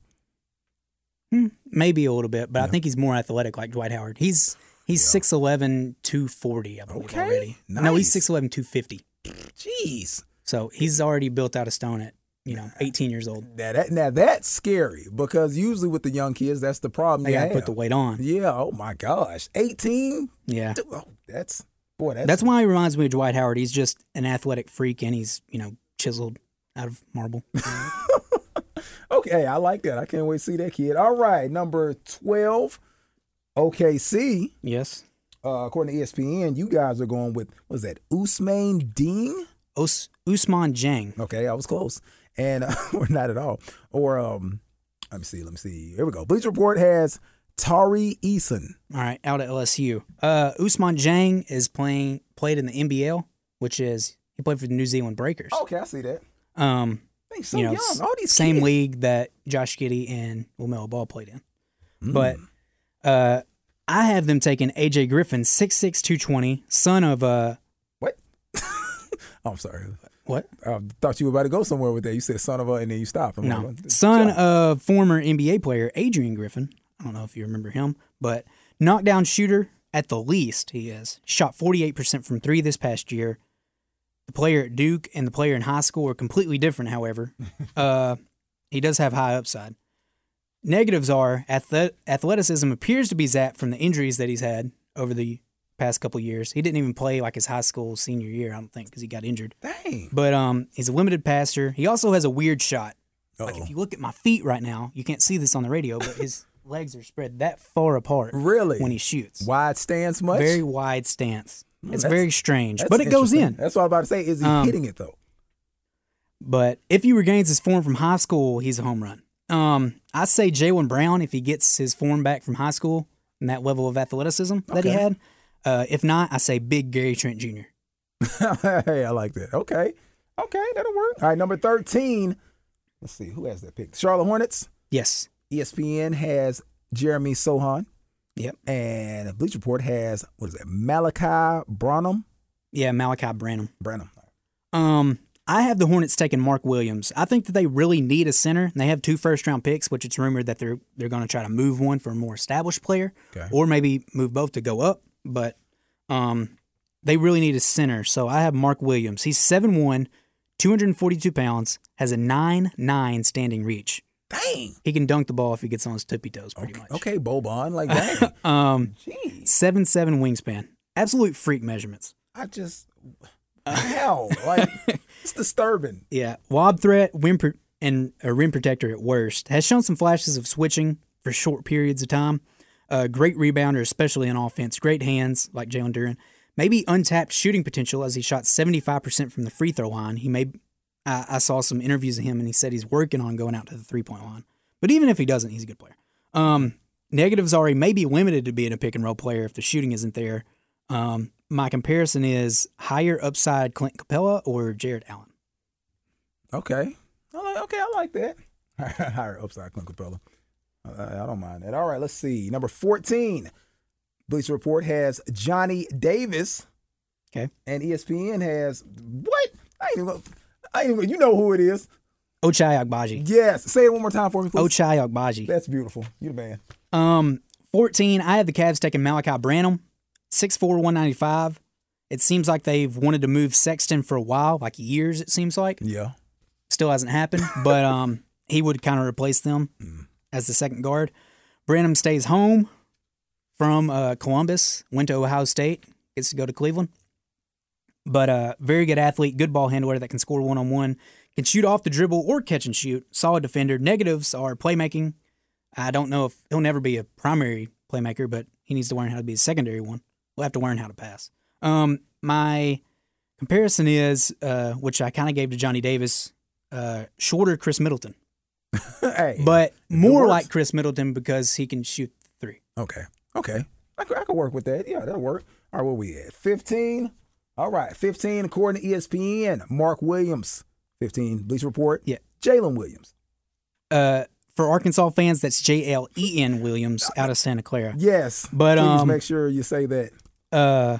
Hmm, maybe a little bit, but I think he's more athletic like Dwight Howard. He's he's 6'11", 240, I believe Okay, already. No, he's nice. 6'11", 250. Jeez. So he's already built out of stone at, you know, 18 years old. Now that now that's scary because usually with the young kids, that's the problem. They you got to have. put the weight on. Yeah. Oh my gosh. 18. Yeah. Oh, that's boy. That's, That's why he reminds me of Dwight Howard. He's just an athletic freak and he's, you know, chiseled out of marble. okay. I like that. I can't wait to see that kid. All right, number 12, OKC. yes. Uh, according to ESPN, you guys are going with what is that Usman Ding? Us- Ousmane Dieng. Okay, I was close, and uh, or not at all. Or um, let me see. Let me see. Here we go. Bleach Report has Tari Eason. All right, out at LSU. Uh, Ousmane Dieng is playing played in the NBL, which is he played for the New Zealand Breakers. Okay, I see that. Um, He's so you know, young. All these same kids. league that Josh Giddey and LaMelo Ball played in. Hmm. But uh, I have them taking AJ Griffin, 6'6", 220, son of uh What? oh, I'm sorry. what? I thought you were about to go somewhere with that. You said son of a, and then you stopped. I'm No, like, son Shut of former NBA player Adrian Griffin. I don't know if you remember him, but knockdown shooter at the least he is. Shot 48% from three this past year. The player at Duke and the player in high school are completely different, however. uh, he does have high upside. Negatives are athleticism appears to be zapped from the injuries that he's had over the past couple years. He didn't even play like his high school senior year, I don't think, because he got injured. Dang. But um, he's a limited passer. He also has a weird shot. Like Uh-oh. if you look at my feet right now, you can't see this on the radio, but his legs are spread that far apart. Really? When he shoots, Wide stance much? very wide stance. It's very strange, but it goes in. That's what I'm about to say. Is he Um, hitting it though? But if he regains his form from high school, he's a home run. Um, I say Jaylen Brown if he gets his form back from high school and that level of athleticism that he had. Uh, if not, I say Big Gary Trent Jr. hey, I like that. Okay. Okay, that'll work. All right, number 13. Let's see, who has that pick? Charlotte Hornets. Yes. ESPN has Jeremy Sochan. Yep. And Bleach Report has, what is that, Malachi Branham? Yeah, Malachi Branham. Branham. Um, I have the Hornets taking Mark Williams. I think that they really need a center. And they have two first round picks, which it's rumored that they're they're going to try to move one for a more established player, Okay. or maybe move both to go up. But um, they really need a center. So I have Mark Williams. He's 7'1", 242 pounds, has a 9'9 standing reach. Dang. He can dunk the ball if he gets on his tippy toes, pretty much. Okay, Boban. Like, that. Um, Jeez. seven seven wingspan, absolute freak measurements. I just, how? Like, it's disturbing. Yeah, lob threat, pro- and a rim protector at worst. Has shown some flashes of switching for short periods of time. Uh, great rebounder, especially in offense. Great hands, like Jalen Duren. Maybe untapped shooting potential as he shot 75% from the free throw line. He may. I, I saw some interviews of him, and he said he's working on going out to the three point line. But even if he doesn't, he's a good player. Um, negatives are he may be limited to being a pick and roll player if the shooting isn't there. Um, my comparison is higher upside Clint Capela or Jarrett Allen. Okay. Okay, I like that. Higher upside, Clint Capela. I, I don't mind that. All right, let's see. Number 14. Bleacher Report has Johnny Davis. Okay. And ESPN has what? I ain't even, I even, you know who it is. Ochai Agbaji. Yes. Say it one more time for me, please. Ochai Agbaji. That's beautiful. You're the man. Um, 14, I have the Cavs taking Malachi Branham, 6'4", 195. It seems like they've wanted to move Sexton for a while, like years, it seems like. Yeah. Still hasn't happened, but um, he would kind of replace them as the second guard. Branham stays home from uh, Columbus, went to Ohio State, gets to go to Cleveland. But uh, very good athlete, good ball handler that can score one on one, can shoot off the dribble or catch and shoot. Solid defender. Negatives are playmaking. I don't know if he'll never be a primary playmaker, but he needs to learn how to be a secondary one. We'll have to learn how to pass. Um, my comparison is, uh, which I kind of gave to Johnny Davis, uh, shorter Khris Middleton, hey. but more like Khris Middleton because he can shoot three. Okay. Okay. I could, I could work with that. Yeah, that'll work. All right, what we at? 15. All right, 15 according to ESPN. Mark Williams. 15. Bleacher Report. Yeah. Jalen Williams. Uh, for Arkansas fans, that's J L E N Williams out of Santa Clara. Yes. But, Please um, make sure you say that. uh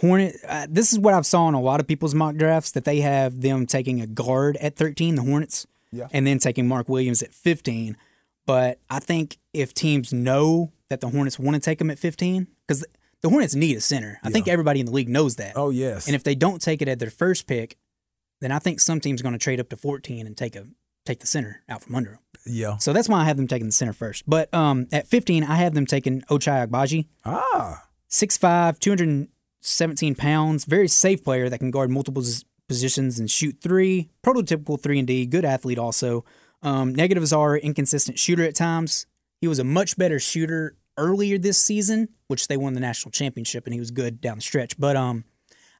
Hornet uh, this is what I've saw in a lot of people's mock drafts that they have them taking a guard at 13 the Hornets Yeah. and then taking Mark Williams at 15. But I think if teams know that the Hornets want to take him at 15, because the Hornets need a center. I think everybody in the league knows that. Oh yes. And if they don't take it at their first pick, then I think some team's going to trade up to 14 and take a take the center out from under them. yeah. So that's why I have them taking the center first. But um, at 15, I have them taking Ochai Agbaji. Ah. 6'5", 217 pounds, very safe player that can guard multiple positions and shoot three. Prototypical three and D, good athlete also. Um, negatives are inconsistent shooter at times. He was a much better shooter earlier this season, which they won the national championship, and he was good down the stretch. But um,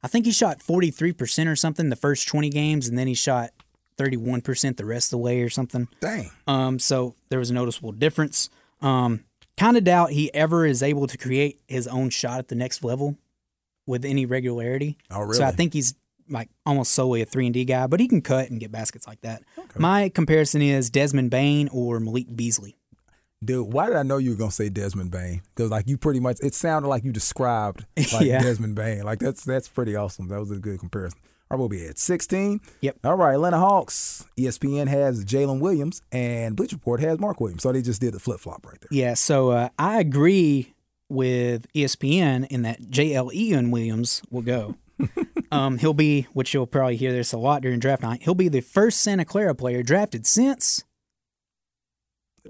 I think he shot 43% or something the first 20 games, and then he shot 31% the rest of the way or something. Dang. Um, so there was a noticeable difference. Um, kind of doubt he ever is able to create his own shot at the next level with any regularity. Oh, really? So I think he's like almost solely a three and D guy, but he can cut and get baskets like that. My comparison is Desmond Bane or Malik Beasley. Dude, why did I know you were gonna say Desmond Bane? Because like you pretty much, it sounded like you described like Yeah. Desmond Bane. Like that's that's pretty awesome. That was a good comparison. All right, we'll be at 16. Yep. All right, Atlanta Hawks. ESPN has Jalen Williams, and Bleach Report has Mark Williams. So they just did the flip flop right there. Yeah, so uh, I agree with ESPN in that JL Ian Williams will go. um, he'll be, which you'll probably hear this a lot during draft night. He'll be the first Santa Clara player drafted since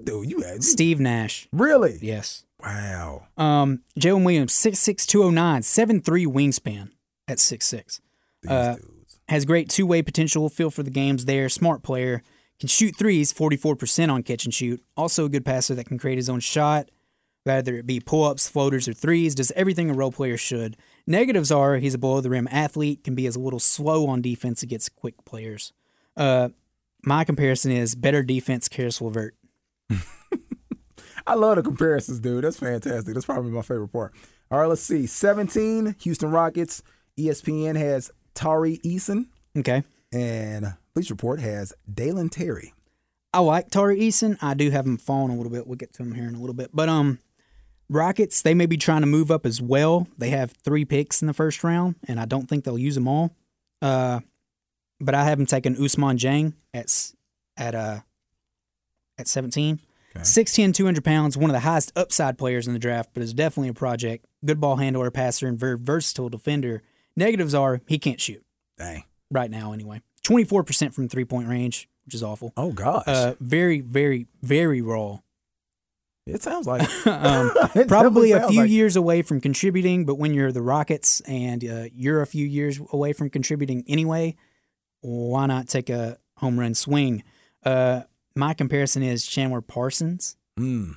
Dude, you had Steve Nash. really? Yes. Wow. Um, Jalen Williams, 6'6", 209, 7'3", wingspan at 6'6". These Uh, dudes. Has great two-way potential, feel for the games there, smart player, can shoot threes, 44% on catch and shoot. Also a good passer that can create his own shot, whether it be pull-ups, floaters, or threes, does everything a role player should. Negatives are he's a below-the-rim athlete, can be as a little slow on defense against quick players. Uh, my comparison is better defense, Caris LeVert. I love the comparisons, dude. That's fantastic. That's probably my favorite part. All right, let's see. 17, Houston Rockets. ESPN has Tari Eason, Okay. and Bleach Report has Dalen Terry. I like Tari Eason. I do have him falling a little bit. We'll get to him here in a little bit. But um, Rockets, they may be trying to move up as well. They have three picks in the first round, and I don't think they'll use them all. Uh, but I have him taking Ousmane Dieng at at uh at 17. 6'10", 200 pounds, one of the highest upside players in the draft, but is definitely a project. Good ball handler, passer, and very versatile defender. Negatives are he can't shoot Dang. right now, anyway. 24% from three point range, which is awful. Oh, gosh. Uh, very, very, very raw. it sounds like Um, It probably a few like- years away from contributing, but when you're the Rockets and uh, you're a few years away from contributing anyway, why not take a home run swing? Uh, my comparison is Chandler Parsons. Mm.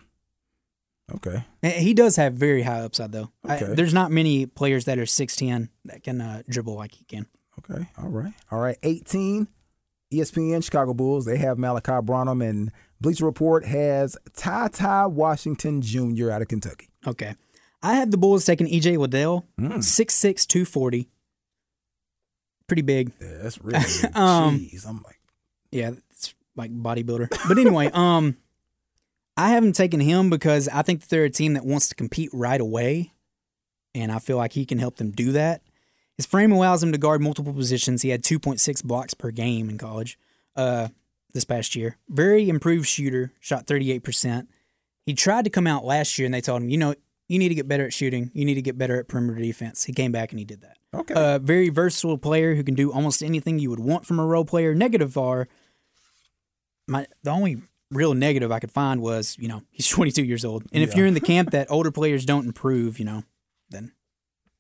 Okay. He does have very high upside, though. I- there's not many players that are 6'10 that can uh, dribble like he can. Okay. All right. All right. 18, ESPN Chicago Bulls. They have Malachi Branham, and Bleacher Report has Ty Ty Washington Jr. out of Kentucky. Okay. I have the Bulls taking EJ Liddell, Mm. 6'6, 240. Pretty big. Yeah, that's really big. Um, Jeez. I'm like, Yeah, it's like bodybuilder. But anyway, um, I haven't taken him because I think that they're a team that wants to compete right away, and I feel like he can help them do that. His frame allows him to guard multiple positions. He had 2.6 blocks per game in college uh, this past year. Very improved shooter, shot 38%. He tried to come out last year, and they told him, you know, you need to get better at shooting. You need to get better at perimeter defense. He came back and he did that. okay. A very versatile player who can do almost anything you would want from a role player. Negative are my the only real negative I could find was you know he's 22 years old, and if Yeah. you're in the camp that older players don't improve, you know, then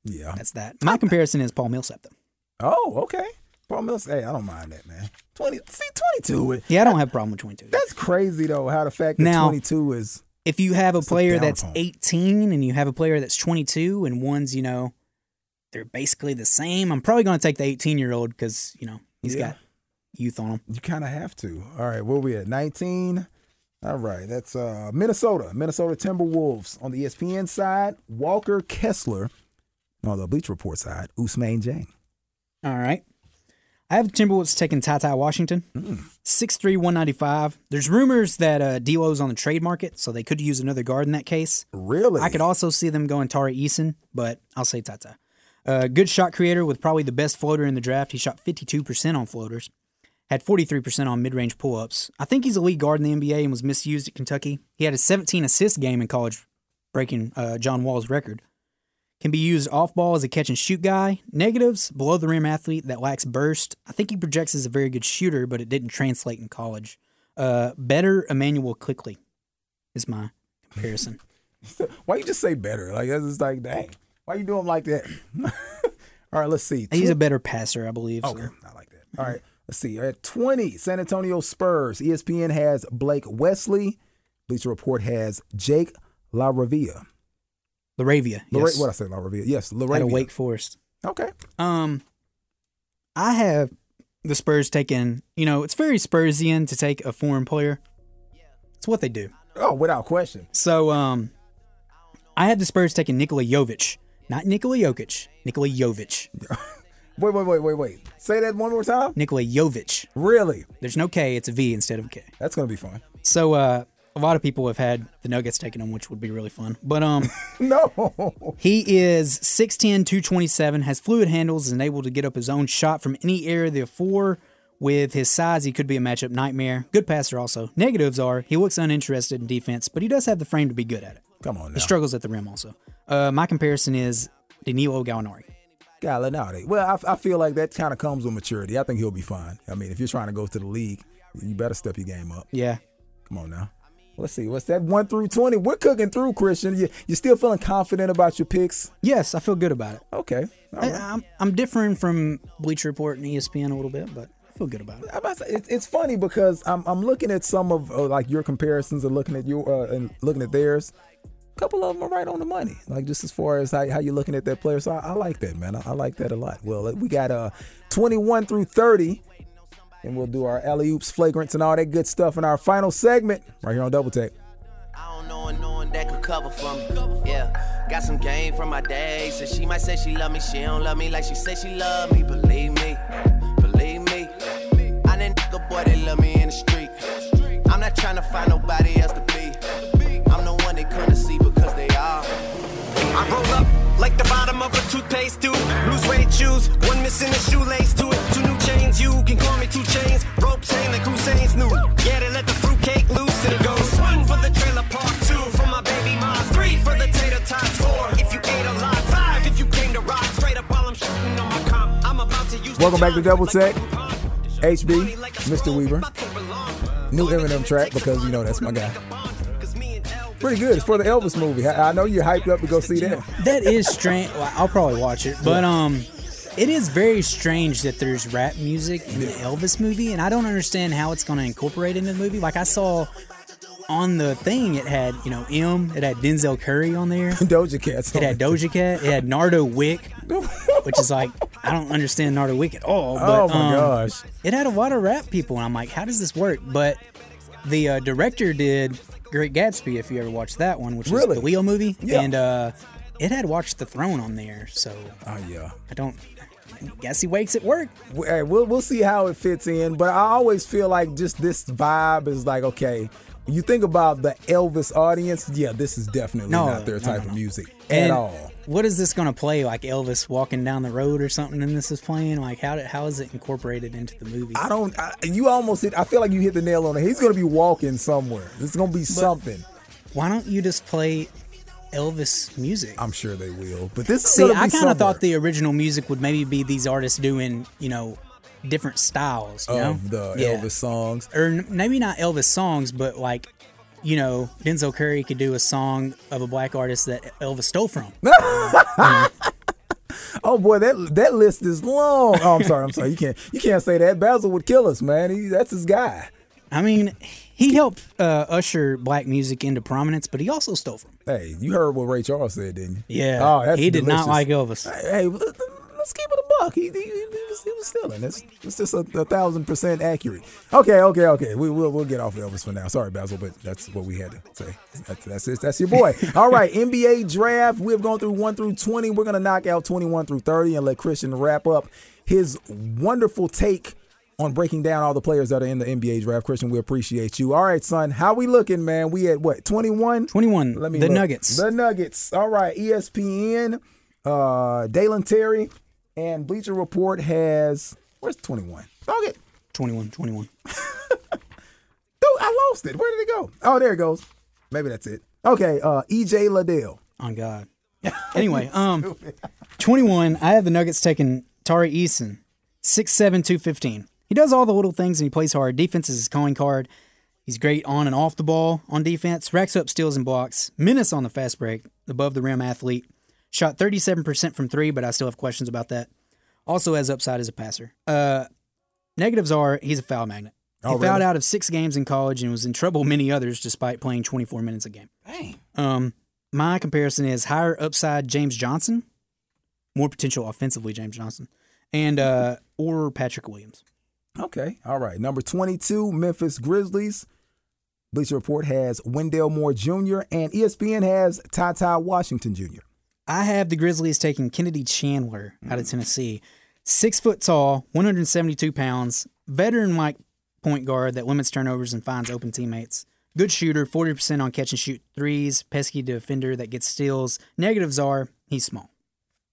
yeah. that's that. My comparison is Paul Millsap though. Oh, okay. Paul Mills. Hey, I don't mind that, man. 20, see, 22. Yeah, I don't have a problem with 22. That's crazy, though, how the fact that Now- 22 is. If you have a It's a player that's tone. 18 and you have a player that's 22 and one's you know they're basically the same, I'm probably going to take the 18 year old because you know he's Yeah. got youth on him. You kind of have to. All right, where we at? 19. All right, that's uh, Minnesota. Minnesota Timberwolves on the ESPN side. Walker Kessler on the Bleach Report side. Ousmane Dieng. All right. I have the Timberwolves taking Ty Ty Washington, six three one ninety five. There's rumors that uh, D'Lo's on the trade market, so they could use another guard in that case. Really? I could also see them going Tari Eason, but I'll say Ty Ty. Uh, good shot creator with probably the best floater in the draft. He shot 52% on floaters. Had 43% on mid-range pull-ups. I think he's a lead guard in the NBA and was misused at Kentucky. He had a 17 assist game in college, breaking uh, John Wall's record. Can be used off ball as a catch and shoot guy. Negatives, below the rim athlete that lacks burst. I think he projects as a very good shooter, but it didn't translate in college. Uh, better Immanuel Quickley is my comparison. Why you just say better? Like that's just like, dang. Why you do him like that? All right, let's see. He's a better passer, I believe. so. Okay, I like that. All right, let's see. At 20, San Antonio Spurs. ESPN has Blake Wesley. Bleacher Report has Jake LaRavia. Laravia. Lara- Yes. What I say, LaRavia? Yes, Out of LaRavia. Wake Forest. Okay. Um, I have the Spurs taking. You know, it's very Spursian to take a foreign player. Yeah. It's what they do. Oh, without question. So, um, I had the Spurs taking Nikola Jovic, not Nikola Jokic, Nikola Jovic, Wait, wait, wait, wait, wait. Say that one more time. Nikola Jovic. Really? There's no K; it's a V instead of a K. That's gonna be fun. So, uh, a lot of people have had the Nuggets taking him, which would be really fun. But um, No. He is 6'10, 227, has fluid handles, and able to get up his own shot from any area of the four. With his size, he could be a matchup nightmare. Good passer, also. Negatives are he looks uninterested in defense, but he does have the frame to be good at it. Come on He struggles at the rim, also. Uh, my comparison is Danilo Gallinari. Gallinari. Well, I, I feel like that kind of comes with maturity. I think he'll be fine. I mean, if you're trying to go to the league, you better step your game up. Yeah. Come on now. Let's see. What's that? One through twenty. We're cooking through, Christian. You you still feeling confident about your picks? Yes, I feel good about it. Okay. All I, right. I'm, I'm differing from Bleacher Report and ESPN a little bit, but I feel good about it. I'm about to say, it's, it's funny because I'm I'm looking at some of uh, like your comparisons and looking at your uh, and looking at theirs. A couple of them are right on the money, like just as far as how, how you're looking at that player. So I, I like that, man. I, I like that a lot. Well, we got uh 21 through 30, and we'll do our alley oops, flagrants, and all that good stuff in our final segment right here on Double Tech. I don't know and knowing that could cover for me. Yeah, got some game from my day. So she might say she love me, she don't love me like she said she love me. Believe me, believe me. I that nigga boy that love me in the street. I'm not trying to find nobody else to I roll up like the bottom of a toothpaste tube. Blue suede shoes, one missing a shoelace to it. Two new chains, you can call me two chains. Ropes hang like Hussein's new. Yeah, they let the fruitcake loose and it goes. One for the trailer park, two for my baby mom, three for the tater tots, four if you ate a lot, five if you came to rock. Straight up while I'm shooting on my comp. I'm about to use Welcome back to Double Tech. HB, Mr. Weaver. New Eminem track because you know that's my guy. Pretty good. It's for the Elvis movie. I, I know you're hyped up to go see that. That is strange. Well, I'll probably watch it, but um, it is very strange that there's rap music in the Elvis movie, and I don't understand how it's going to incorporate into the movie. Like I saw on the thing, it had you know M, it had Denzel Curry on there, Doja Cat. it had Doja Cat, it had Nardo Wick, which is like I don't understand Nardo Wick at all. But, Oh my um, gosh. it had a lot of rap people, and I'm like, how does this work? But the uh, director did Great Gatsby, if you ever watched that one, which Really? is the Leo movie, Yeah. and uh, it had Watch the Throne on there, so Oh yeah. I don't. I guess he wakes at work. We'll we'll see how it fits in, but I always feel like just this vibe is like okay. You think about the Elvis audience, yeah, this is definitely No, not their no, type no, of music And at all. What is this going to play? Like Elvis walking down the road or something, and this is playing? Like how did, how is it incorporated into the movie? I don't. I, you almost hit. I feel like you hit the nail on it. He's gonna be walking somewhere. It's gonna be something. Why don't you just play Elvis music? I'm sure they will. But this is See, I kind of thought the original music would maybe be these artists doing, you know, different styles, you know? of the Yeah. Elvis songs. or maybe not Elvis songs, but like, you know, Denzel Curry could do a song of a black artist that Elvis stole from. Oh boy, that that list is long. Oh, I'm sorry. I'm sorry. You can't you can't say that. Basil would kill us, man. He, that's his guy. I mean, he helped uh, usher black music into prominence, but he also stole from. Hey, you heard what Ray Charles said, didn't you? Yeah, Oh, that's he did not like Elvis. Hey, let- let's keep it a buck. He, he, he was, he was stealing. That's it's just a, a thousand percent accurate. Okay, okay, okay. We will we'll get off Elvis for now. Sorry, Basil, but that's what we had to say. That's that's it. That's your boy. All right, NBA draft. We've gone through one through twenty. We're gonna knock out twenty one through thirty and let Christian wrap up his wonderful take on breaking down all the players that are in the NBA draft. Christian, we appreciate you. All right, son. How we looking, man? We at what twenty one? 21. Let me the look. Nuggets. The Nuggets. All right. ESPN, uh, Dalen Terry, and Bleacher Report has where's 21? Okay. 21, 21. Dude, I lost it. Where did it go? Oh, there it goes. Maybe that's it. Okay, uh, EJ Liddell. On God. Anyway, um, 21, I have the Nuggets taking Tari Eason, 6'7", 215. He does all the little things and he plays hard. Defense is his calling card. He's great on and off the ball on defense. Racks up steals and blocks. Menace on the fast break. Above the rim athlete. Shot 37% from three, but I still have questions about that. Also has upside as a passer. Uh, negatives are he's a foul magnet. He Oh, fouled out of six games in college and was in trouble many others despite playing 24 minutes a game. Dang. Um, my comparison is higher upside James Johnson, more potential offensively James Johnson, and uh, or Patrick Williams. Okay. All right. Number 22, Memphis Grizzlies. Bleacher Report has Wendell Moore Jr. and ESPN has Ty Ty Washington Jr. I have the Grizzlies taking Kennedy Chandler out of Tennessee. Six foot tall, 172 pounds, veteran like point guard that limits turnovers and finds open teammates. Good shooter, 40% on catch and shoot threes, pesky defender that gets steals. Negatives are he's small.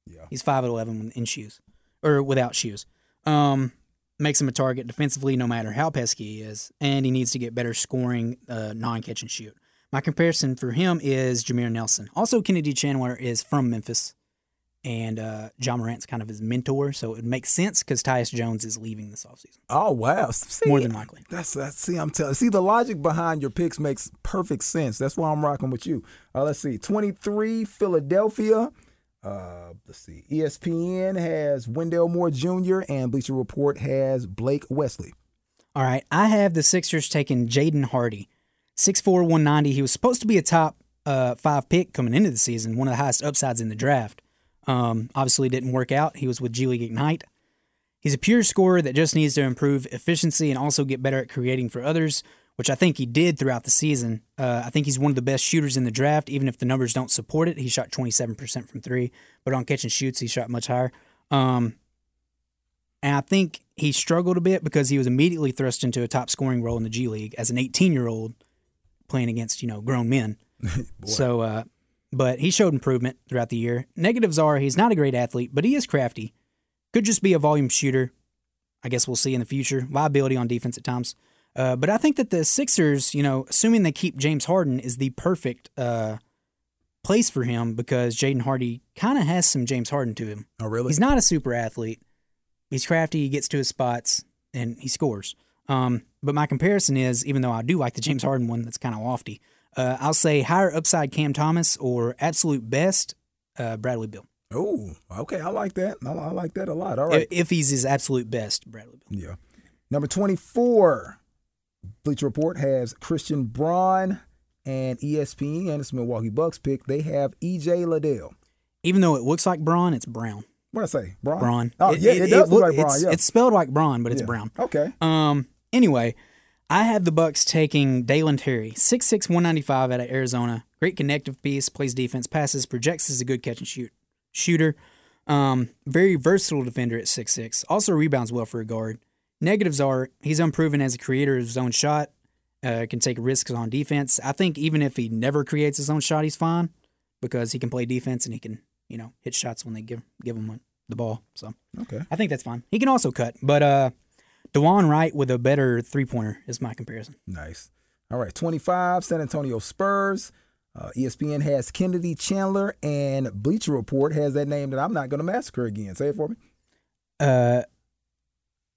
Yeah. He's 5'11 in shoes or without shoes. Um, makes him a target defensively no matter how pesky he is, and he needs to get better scoring uh, non catch and shoot. My comparison for him is Jameer Nelson. Also, Kennedy Chandler is from Memphis, and uh, Ja Morant's kind of his mentor, so it makes sense because Tyus Jones is leaving this offseason. Oh wow! See, More than likely. That's that's see. I'm telling. See, the logic behind your picks makes perfect sense. That's why I'm rocking with you. Uh, let's see. 23 Philadelphia. Uh, let's see. ESPN has Wendell Moore Jr. and Bleacher Report has Blake Wesley. All right, I have the Sixers taking Jaden Hardy, 6'4", 190. He was supposed to be a top uh, five pick coming into the season, one of the highest upsides in the draft. Um, obviously, didn't work out. He was with G League Ignite. He's a pure scorer that just needs to improve efficiency and also get better at creating for others, which I think he did throughout the season. Uh, I think he's one of the best shooters in the draft, even if the numbers don't support it. He shot 27% from three, but on catch and shoots, he shot much higher. Um, and I think he struggled a bit because he was immediately thrust into a top scoring role in the G League as an 18 year old playing against, you know, grown men. so, uh, but he showed improvement throughout the year. Negatives are he's not a great athlete, but he is crafty. Could just be a volume shooter. I guess we'll see in the future. Liability on defense at times. Uh, but I think that the Sixers, you know, assuming they keep James Harden, is the perfect uh, place for him because Jaden Hardy kind of has some James Harden to him. Oh, really? He's not a super athlete. He's crafty. He gets to his spots and he scores. Um, but my comparison is, even though I do like the James Harden one, that's kind of lofty. Uh, I'll say higher upside Cam Thomas or absolute best uh, Bradley Beal. Oh, okay. I like that. I, I like that a lot. All right. If, he's his absolute best, Bradley Beal. Yeah. Number 24, Bleacher Report has Christian Braun and ESPN and it's Milwaukee Bucks pick. They have EJ Liddell. Even though it looks like Braun, it's Brown. What I say? Braun? Braun. Oh, yeah, it, does look like Braun. it's, Yeah. it's spelled like Braun, but it's Yeah. Brown. Okay. Um. Anyway, I have the Bucks taking Dalen Terry, 6'6", 195 out of Arizona. Great connective piece, plays defense, passes, projects as a good catch and shoot shooter. Um, very versatile defender at 6'6". Also rebounds well for a guard. Negatives are he's unproven as a creator of his own shot. Uh, can take risks on defense. I think even if he never creates his own shot, he's fine because he can play defense and he can you know hit shots when they give give him the ball. So Okay. I think that's fine. He can also cut, but uh, Delon Wright with a better three pointer is my comparison. Nice. All right. 25, San Antonio Spurs. Uh, ESPN has Kennedy Chandler and Bleacher Report has that name that I'm not going to massacre again. Say it for me. Uh,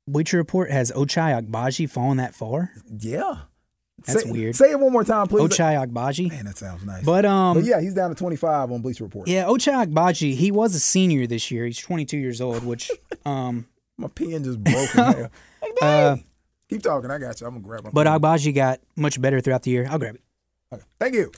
Bleacher Report has Ochai Agbaji fallen that far. Yeah. That's say, weird. Say it one more time, please. Ochai Agbaji. Man, that sounds nice. But um, But yeah, he's down to 25 on Bleacher Report. yeah, Ochai Agbaji. He was a senior this year. He's 22 years old, which um, My pen just broke in half. uh, Keep talking. I got you. I'm to grab my but pen. Agbaji got much better throughout the year. I'll grab it. Okay. Thank you.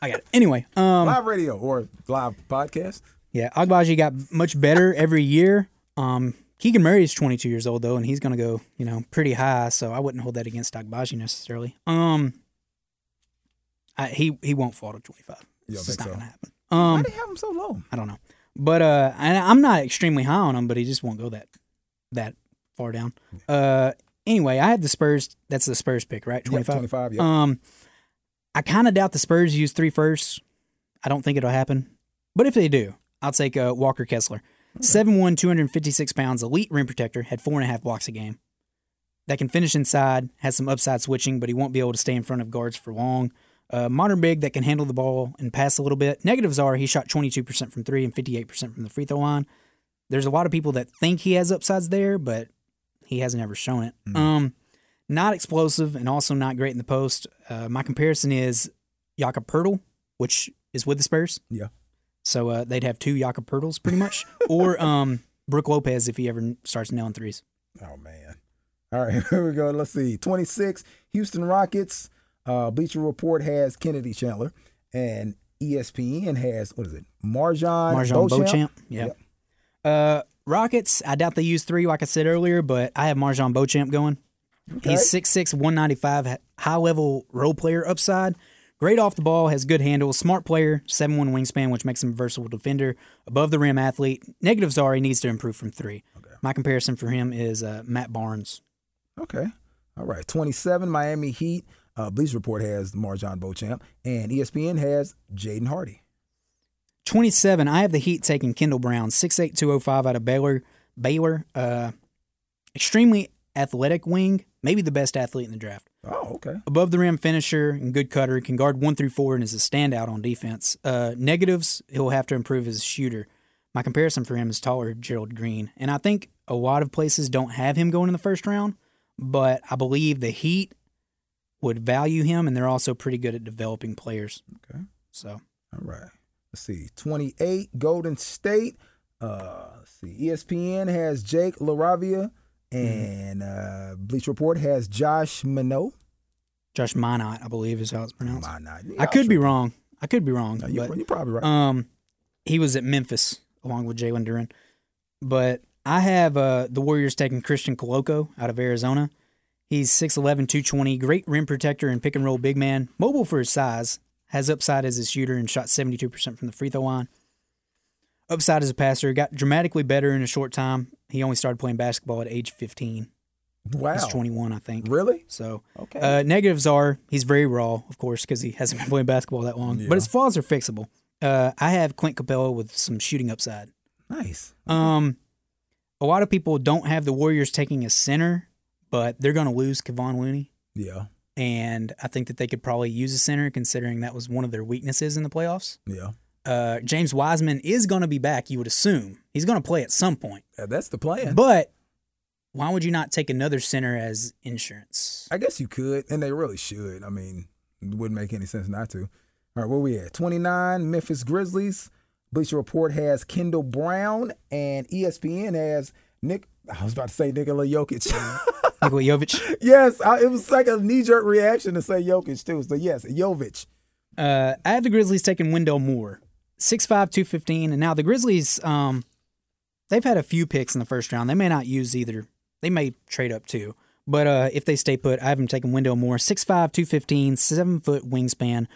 I got it. Anyway, um, live radio or live podcast. Yeah, Agbaji got much better every year. Um, Keegan Murray is 22 years old though, and he's going to go, you know, pretty high. So I wouldn't hold that against Agbaji necessarily. Um, I, he he won't fall to 25. You It's not so? to happen. Why Um, do they have him so low? I don't know, but uh, and I'm not extremely high on him, but he just won't go that that far down. Uh, anyway, I have the Spurs. That's the Spurs pick, right? Yep, 25. 25, yep. Um, I kind of doubt the Spurs use three firsts. I don't think it'll happen, but if they do, I'll take uh, Walker Kessler. Seven one, two hundred fifty six pounds, elite rim protector, had four and a half blocks a game. that can finish inside, has some upside switching, but he won't be able to stay in front of guards for long. Uh, modern big that can handle the ball and pass a little bit. Negatives are he shot 22% from three and 58% from the free throw line. There's a lot of people that think he has upsides there, but he hasn't ever shown it. Um, not explosive and also not great in the post. Uh, my comparison is Jakob Poeltl, which is with the Spurs. Yeah. So uh, they'd have two Jakob Poeltls pretty much, or um, Brook Lopez if he ever starts nailing threes. Oh man. All right, here we go. Let's see. 26, Houston Rockets. Uh, Bleacher Report has Kennedy Chandler, and ESPN has what is it? MarJon MarJon Beauchamp. Beauchamp. Yeah. Uh, Rockets, I doubt they use three, like I said earlier, but I have MarJon Beauchamp going. He's 6'6, 195, high level role player upside. Great off the ball, has good handle, smart player, 7 1 wingspan, which makes him a versatile defender, above the rim athlete. Negatives are he needs to improve from three. My comparison for him is uh, Matt Barnes. Okay. All right. 27, Miami Heat. Uh, Bleacher Report has MarJon Beauchamp, and ESPN has Jaden Hardy. 27, I have the Heat taking Kendall Brown, 6'8, 205 out of Baylor. Baylor, uh, extremely athletic wing, maybe the best athlete in the draft. Oh, okay. Above the rim finisher and good cutter, can guard one through four and is a standout on defense. Uh, negatives, he'll have to improve as a shooter. My comparison for him is taller Gerald Green. And I think a lot of places don't have him going in the first round, but I believe the Heat would value him, and they're also pretty good at developing players. Okay. So All right. Let's see. 28, Golden State. Uh, let's see. ESPN has Jake LaRavia, and uh, Bleacher Report has Josh Minott. Josh Minott, I believe, is how it's pronounced. Minott. I could be wrong. I could be wrong. No, you're, but, you're probably right. Um, he was at Memphis along with Jalen Duren, but I have uh, the Warriors taking Christian Koloko out of Arizona. He's 6'11", 220, great rim protector and pick and roll big man, mobile for his size, has upside as a shooter and shot 72% from the free throw line. Upside as a passer, got dramatically better in a short time. He only started playing basketball at age 15. wow. He's 21, I think. Really? So, Okay. uh, negatives are he's very raw, of course, because he hasn't been playing basketball that long. Yeah. But his flaws are fixable. Uh, I have Clint Capela with some shooting upside. Nice. Um, a lot of people don't have the Warriors taking a center, but they're going to lose Kevon Looney, Yeah. And I think that they could probably use a center, considering that was one of their weaknesses in the playoffs. Yeah. Uh, James Wiseman is going to be back. You would assume he's going to play at some point, Yeah, That's the plan. but why would you not take another center as insurance? I guess you could, and they really should. I mean, it wouldn't make any sense not to. All right, where we at? 29, Memphis Grizzlies. Bleacher Report has Kendall Brown, and ESPN has Nick. I was about to say Nikola Jokic. Nikola Jovic. yes, I, it was like a knee jerk reaction to say Jokic too. So yes, Jovic. Uh, I have the Grizzlies taking Wendell Moore, 6'5", 215. And now the Grizzlies, um, they've had a few picks in the first round. They may not use either. They may trade up too. But uh, if they stay put, I have them taking Wendell Moore, 6'5", 215, 7-foot wingspan.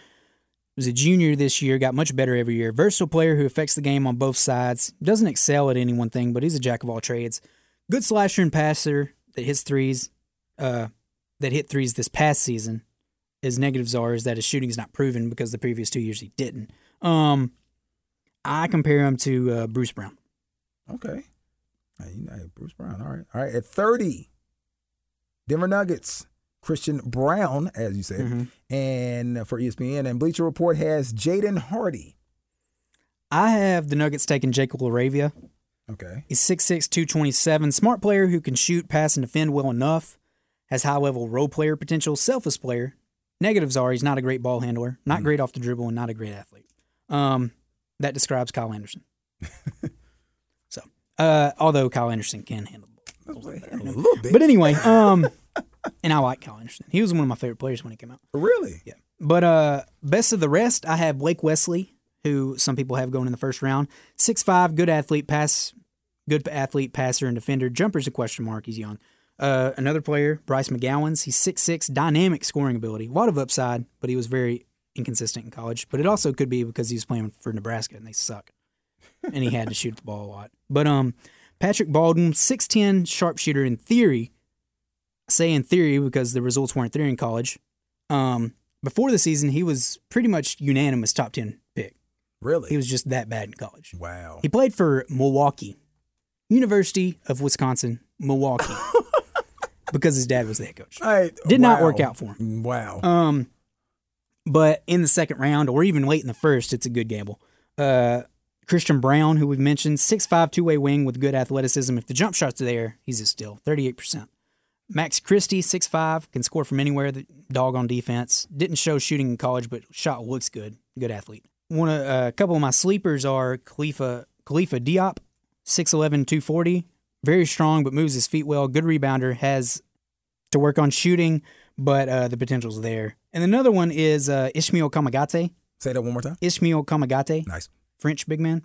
Was a junior this year, got much better every year. Versatile player who affects the game on both sides. Doesn't excel at any one thing, but he's a jack of all trades. Good slasher and passer that hits threes, uh, that hit threes this past season his negatives are is that his shooting is not proven because the previous two years he didn't. Um, I compare him to uh, Bruce Brown. Okay. Hey, you know, Bruce Brown. All right. All right. At 30, Denver Nuggets. Christian Braun, as you said, Mm-hmm. and for ESPN and Bleacher Report has Jaden Hardy. I have the Nuggets taking Jacob LaRavia. Okay. He's 6'6", 227. Smart player who can shoot, pass, and defend well enough. Has high level role player potential. Selfless player. Negatives are he's not a great ball handler, not great off the dribble, and not a great athlete. Um, that describes Kyle Anderson. so, uh, although Kyle Anderson can handle the ball. A little bit. But anyway, um, and I like Kyle Anderson. He was one of my favorite players when he came out. really? Yeah. But uh, best of the rest, I have Blake Wesley, who some people have going in the first round. Six five, good athlete, pass, good athlete, passer, and defender. Jumper's a question mark. He's young. Uh, another player, Bryce McGowens. He's six six, dynamic scoring ability, a lot of upside, but he was very inconsistent in college. But it also could be because he was playing for Nebraska and they suck, and he had to shoot the ball a lot. But um, Patrick Baldwin, six ten, sharpshooter in theory. I say in theory because the results weren't there in college. Um, before the season, he was pretty much unanimous top 10 pick. Really? He was just that bad in college. wow. He played for Milwaukee, University of Wisconsin, Milwaukee. because his dad was the head coach. Hey, Did not work out for him. Wow. Um, but in the second round or even late in the first, it's a good gamble. Uh, Christian Braun, who we've mentioned, 6'5", two-way wing with good athleticism. If the jump shot's are there, he's a steal, 38%. Max Christie, 6'5", can score from anywhere, the dog on defense. Didn't show shooting in college, but shot looks good. Good athlete. One of, uh, a couple of my sleepers are Khalifa, Khalifa Diop, 6'11", 240. Very strong, but moves his feet well. Good rebounder. Has to work on shooting, but uh, the potential's there. And another one is uh, Ishmael Kamagate. Say that one more time. Ishmael Kamagate. Nice. French big man.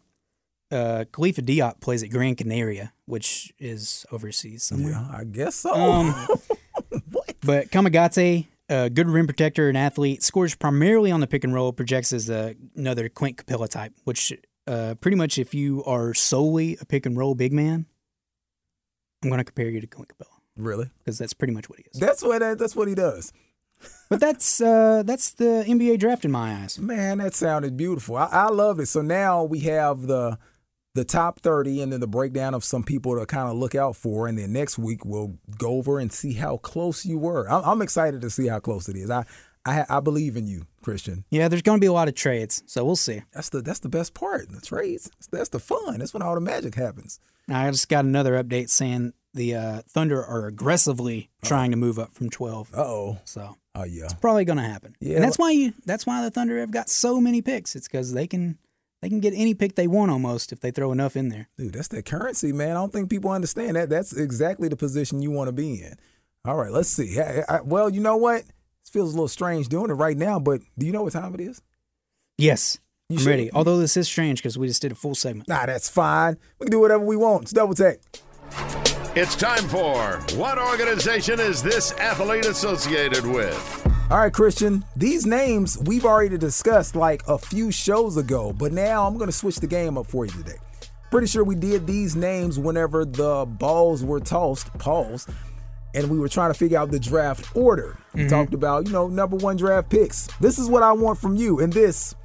Uh, Khalifa Diop plays at Gran Canaria, which is overseas somewhere. Yeah, I guess so. Um, what? But Kamagate, a good rim protector and athlete, scores primarily on the pick and roll, projects as a, another Clint Capela type, which uh, pretty much if you are solely a pick and roll big man, I'm going to compare you to Clint Capela really? because that's pretty much what he is. That's what that, that's what he does. But that's uh, that's the NBA draft in my eyes. Man, that sounded beautiful. I, I love it. So now we have the the top 30 and then the breakdown of some people to kind of look out for. And then next week we'll go over and see how close you were. I'm, I'm excited to see how close it is. I, I I believe in you, Christian. Yeah, there's going to be a lot of trades, so we'll see. That's the that's the best part. The trades. That's the fun. That's when all the magic happens. I just got another update saying the uh, Thunder are aggressively trying to move up from 12. Uh oh. So Oh yeah. It's probably going to happen. Yeah, and that's why you that's why the Thunder have got so many picks. It's because they can they can get any pick they want almost if they throw enough in there. Dude, that's that currency, man. I don't think people understand that. That's exactly the position you want to be in. All right, let's see. I- I- well, you know what? This feels a little strange doing it right now, but do you know what time it is? Yes, You I'm sure? ready. Although this is strange because we just did a full segment. Nah, that's fine. We can do whatever we want. It's Double Tech. It's time for What Organization is this athlete associated with? All right, Christian. These names we've already discussed like a few shows ago, but now I'm going to switch the game up for you today. Pretty sure we did these names whenever the balls were tossed, pause, and we were trying to figure out the draft order. We mm-hmm. talked about, you know, number one draft picks. This is what I want from you, and this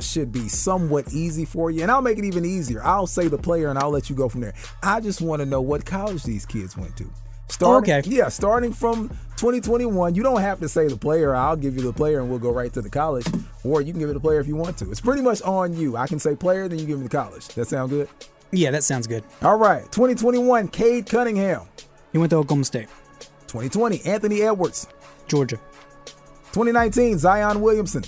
should be somewhat easy for you. And I'll make it even easier. I'll say the player and I'll let you go from there. I just want to know what college these kids went to. Starting, Okay. Yeah, starting from 2021, you don't have to say the player. I'll give you the player and we'll go right to the college. Or you can give it the player if you want to. It's pretty much on you. I can say player, then you give me the college. That sound good? Yeah, that sounds good. All right. 2021, Cade Cunningham. He went to Oklahoma State, 2020, Anthony Edwards. Georgia, 2019, Zion Williamson.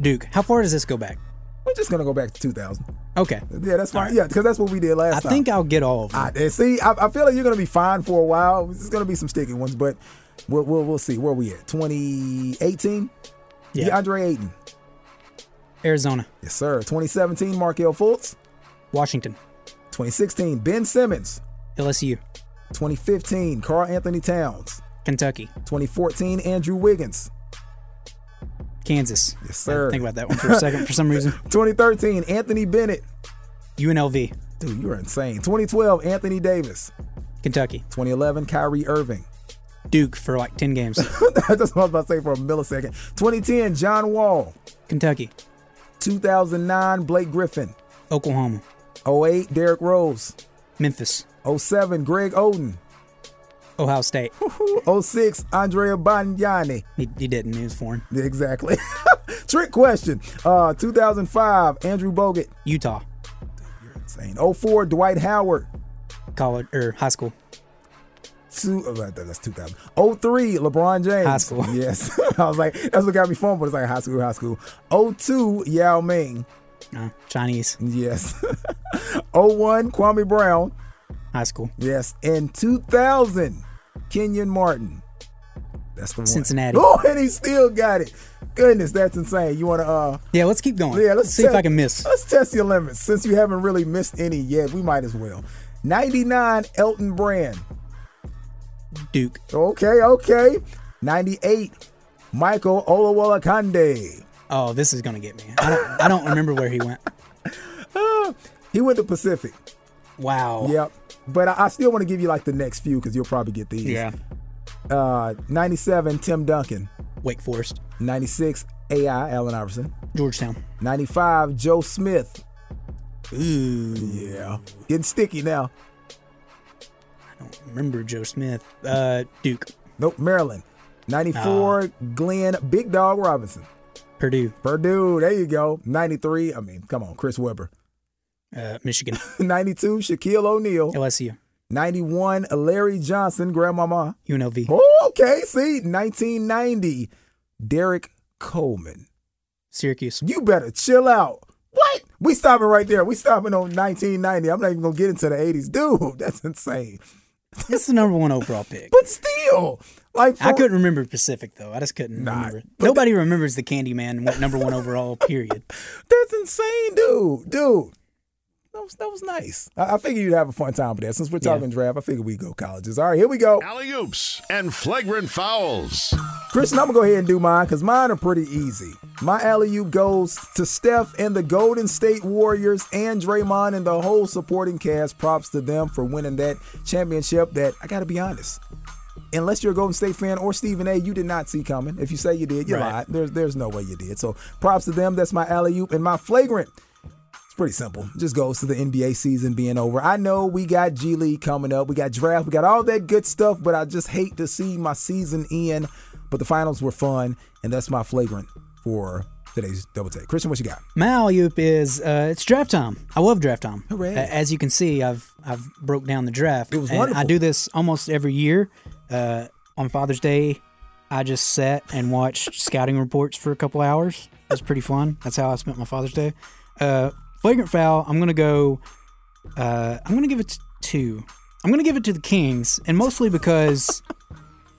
Duke. How far does this go back? We're just going to go back to 2000. Okay, Yeah, that's fine. Yeah, because that's what we did last I time. I think I'll get all of them. I, see, I, I feel like you're gonna be fine for a while. There's gonna be some sticky ones, but we'll we'll, we'll see. Where we at? 2018. Yeah. DeAndre Ayton. Arizona, Yes, sir. 2017. Markelle Fultz. Washington, 2016. Ben Simmons. LSU, 2015. Karl-Anthony Towns. Kentucky, 2014. Andrew Wiggins. Kansas. Yes, sir. Think about that one for a second for some reason. 2013. Anthony Bennett. UNLV, Dude, you are insane. 2012. Anthony Davis. Kentucky, 2011. Kyrie Irving. Duke for like 10 games. That's what I was about to say for a millisecond. 2010. John Wall. Kentucky, 2009. Blake Griffin. Oklahoma, 08, Derrick Rose. Memphis, 07, Greg Oden. Ohio State. 06, Andrea Bargnani. He, he didn't. He was foreign. Exactly. Trick question. Uh, 2005, Andrew Bogut. Utah, You're Insane. 04, Dwight Howard. college or high school. Two, oh, that- that's 2000. 03, LeBron James. High school. Yes. I was like, that's what got me fun, but it's like high school, high school. 02, Yao Ming. No, Chinese. Yes. 01, Kwame Brown. High school. Yes. in 2000, Kenyon Martin. That's the one. Cincinnati. Oh, and he still got it. Goodness, that's insane. You want to, uh, Yeah, let's keep going. yeah, let's see if I can miss. Let's test your limits. Since you haven't really missed any yet, we might as well. 99, Elton Brand. Duke, Okay, okay. 98, Michael Olowokandi. Oh, this is gonna get me. I don't. I don't remember where he went. He went to Pacific. Wow. Yep. But I, I still want to give you like the next few because you'll probably get these. Yeah. Uh, 97, Tim Duncan. Wake Forest, 96, AI, Allen Iverson. Georgetown. 95, Joe Smith. Ooh. Yeah. Getting sticky now. I don't remember Joe Smith? Uh, Duke. Nope, Maryland. 94, Glenn Big Dog Robinson. Purdue, Purdue, there you go. 93, I mean, come on, Chris Webber. Uh, Michigan, 92, Shaquille O'Neal. LSU, 91, Larry Johnson, Grandmama. UNLV. Oh, okay, see, 1990, Derrick Coleman. Syracuse. You better chill out. What? We stopping right there. We stopping on 1990. I'm not even gonna get into the 80s, dude. That's insane. It's the number one overall pick. But still, like I couldn't remember Pacific though. I just couldn't Nah, remember. Nobody remembers the Candyman and went number one overall. Period. That's insane, dude. Dude. That was, that was nice. I, I figured you'd have a fun time with that. Since we're talking draft, I figured we go colleges. All right, here we go. Alley oops and flagrant fouls. Christian, I'm gonna go ahead and do mine because mine are pretty easy. My alley oop goes to Steph and the Golden State Warriors and Draymond and the whole supporting cast. Props to them for winning that championship. That I gotta be honest, unless you're a Golden State fan or Stephen A, you did not see coming. If you say you did, you Right. lied. There's there's no way you did. So props to them. That's my alley oop and my flagrant. It's pretty simple. Just goes to the NBA season being over. I know we got G League coming up. We got draft. We got all that good stuff, but I just hate to see my season end. But the finals were fun, and that's my flagrant for today's Double Tech. Christian, what you got? My is uh, it's draft time. I love draft time. Hooray. As you can see, I've I've broke down the draft. It was And wonderful. I do this almost every year. Uh, on Father's Day, I just sat and watched scouting reports for a couple hours. It was pretty fun. That's how I spent my Father's Day. Uh, flagrant foul. I'm gonna go. Uh, I'm gonna give it to two. I'm gonna give it to the Kings, and mostly because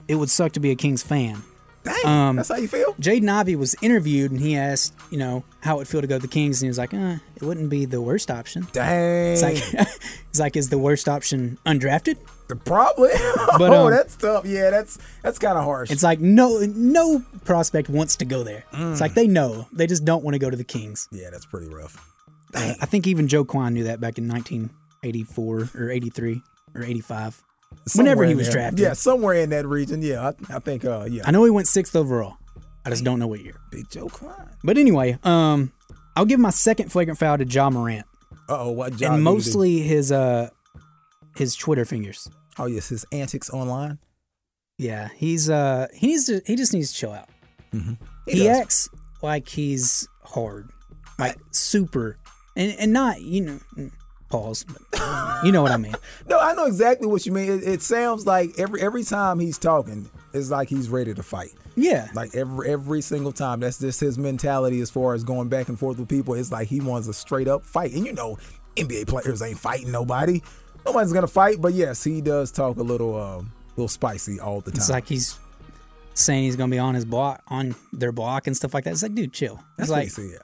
it would suck to be a Kings fan. Dang, Um, that's how you feel? Jaden Ivey was interviewed and he asked, you know, how it would feel to go to the Kings, and he was like, uh, it wouldn't be the worst option. Dang. It's like, it's like, is the worst option undrafted? Probably. But, oh, um, that's tough. Yeah, that's that's kind of harsh. It's like no, no prospect wants to go there. It's like they know they just don't want to go to the Kings. yeah, that's pretty rough. I think even Joe Kleine knew that back in 1984 or 83 or 85. Whenever he was there. drafted. Yeah, somewhere in that region. Yeah, I, I think. Uh, yeah. I know he went sixth overall. I just don't know what year. Big Joe Kleine. But anyway, um, I'll give my second flagrant foul to Ja Morant. Uh oh, what he and mostly his uh his Twitter fingers. Oh yes, his antics online. Yeah, he's uh he needs to he just needs to chill out. Mm-hmm. He, does. acts like he's hard, like super, and and not you know mm, pause, you know what I mean. No, I know exactly what you mean. It, it sounds like every every time he's talking, it's like he's ready to fight. Yeah, Like every every single time. That's just his mentality as far as going back and forth with people. It's like he wants a straight up fight. And you know, NBA players ain't fighting nobody. Nobody's gonna fight. But yes, he does talk a little um little spicy all the time. it's like he's saying he's gonna be on his block on their block and stuff like that. It's like, dude, chill. That's it's what like you see. Yeah.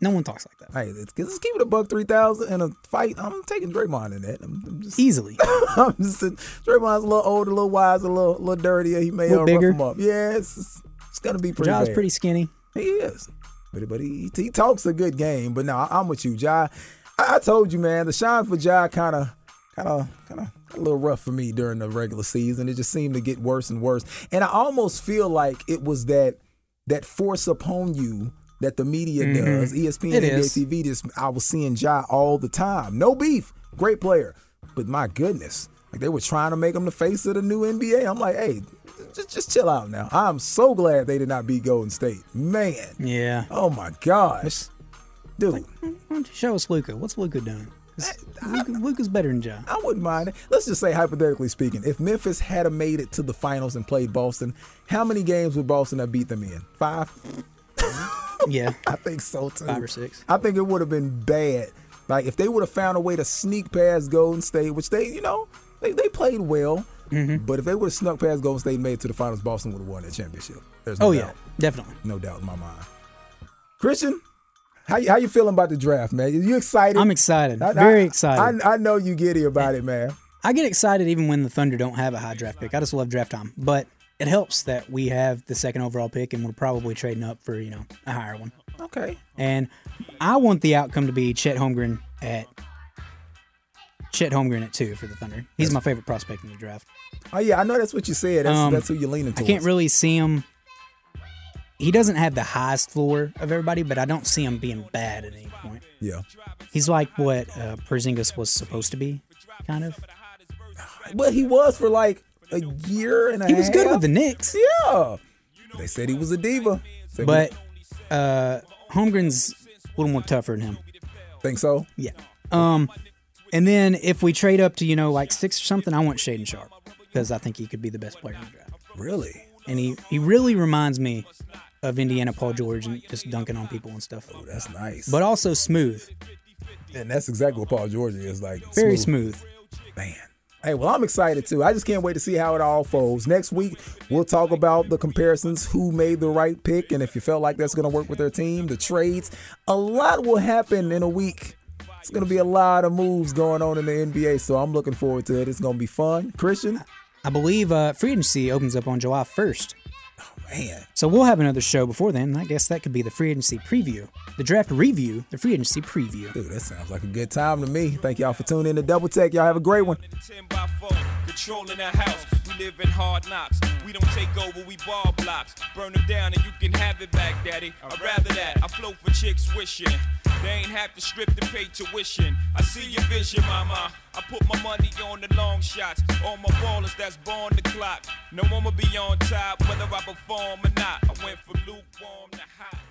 No one talks like that Hey, it's, let's keep it a buck three thousand in a fight. I'm taking Draymond in that. I'm, I'm just easily. I'm just Draymond's a little older, a little wiser, a little, a little dirtier. He may uh, rough him up. Yeah, it's, it's, it's gonna be pretty. Ja's bad. pretty skinny. He is, but but he he talks a good game. But no, I'm with you, Ja. I, I told you, man, the shine for Ja kind of, kind of, kind of a little rough for me during the regular season. It just seemed to get worse and worse, and I almost feel like it was that that force upon you that the media Mhm. does. ESPN, It NBA is. TV. Just I was seeing Ja all the time. No beef, great player, but my goodness, like they were trying to make him the face of the new NBA. I'm like, hey. Just, just chill out now. I'm so glad they did not beat Golden State. Man. Yeah. Oh my gosh. Dude. Why don't you show us Luka? What's Luka doing? Luka's better than Ja. I wouldn't mind. Let's just say, hypothetically speaking, if Memphis had a made it to the finals and played Boston, how many games would Boston have beat them in? Five? Yeah. I think so too. Five or six. I think it would have been bad. Like if they would have found a way to sneak past Golden State, which they, you know, they, they played well. Mm-hmm. But if they would have snuck past Golden State and made it to the finals, Boston would have won that championship. There's no Oh doubt. yeah, definitely. No doubt in my mind. Christian, how you, how you feeling about the draft, man? You excited? I'm excited. I- Very I- excited. I, I know you giddy about it, man. I get excited even when the Thunder don't have a high draft pick. I just love draft time. But it helps that we have the second overall pick and we're probably trading up for, you know, a higher one. Okay. And I want the outcome to be Chet Holmgren at Chet Holmgren at two for the Thunder. He's my favorite prospect in the draft. Oh yeah, I know that's what you said. That's Um, that's who you're leaning I can't really see him. He doesn't have the highest floor of everybody, but I don't see him being bad at any point. Yeah. He's like what uh, Porzingis was supposed to be, kind of. But he was for like a year and a half. He half. was good with the Knicks. Yeah. They said he was a diva. Said But uh Holmgren's a little more tougher than him. think so. Yeah. Um and then if we trade up to, you know, like six or something, I want Shaedon Sharpe. Because I think he could be the best player in the draft. Really? And he, he really reminds me of Indiana Paul George and just dunking on people and stuff. Oh, that's nice. But also smooth. And that's exactly what Paul George is like. Very smooth. Man. Hey, well, I'm excited too. I just can't wait to see how it all folds. Next week, we'll talk about the comparisons, who made the right pick, and if you felt like that's going to work with their team, the trades. A lot will happen in a week. It's going to be a lot of moves going on in the NBA, so I'm looking forward to it. It's going to be fun. Christian? I believe uh, free agency opens up on July 1st. Man. So we'll have another show before then. I guess that could be the free agency preview, the draft review, the free agency preview. Dude, that sounds like a good time to me. Thank y'all for tuning in to Double Tech. Y'all have a great one. Controlling the house, we live in hard knocks. We don't take over, we ball blocks. Burn them down and you can have it back, daddy. I'd rather that. I float for chicks wishing. They ain't have to strip to pay tuition. I see your vision, mama. I put my money on the long shots. All my ballers that's born the clock. No one will be on top, whether I perform or not. I went from lukewarm to hot.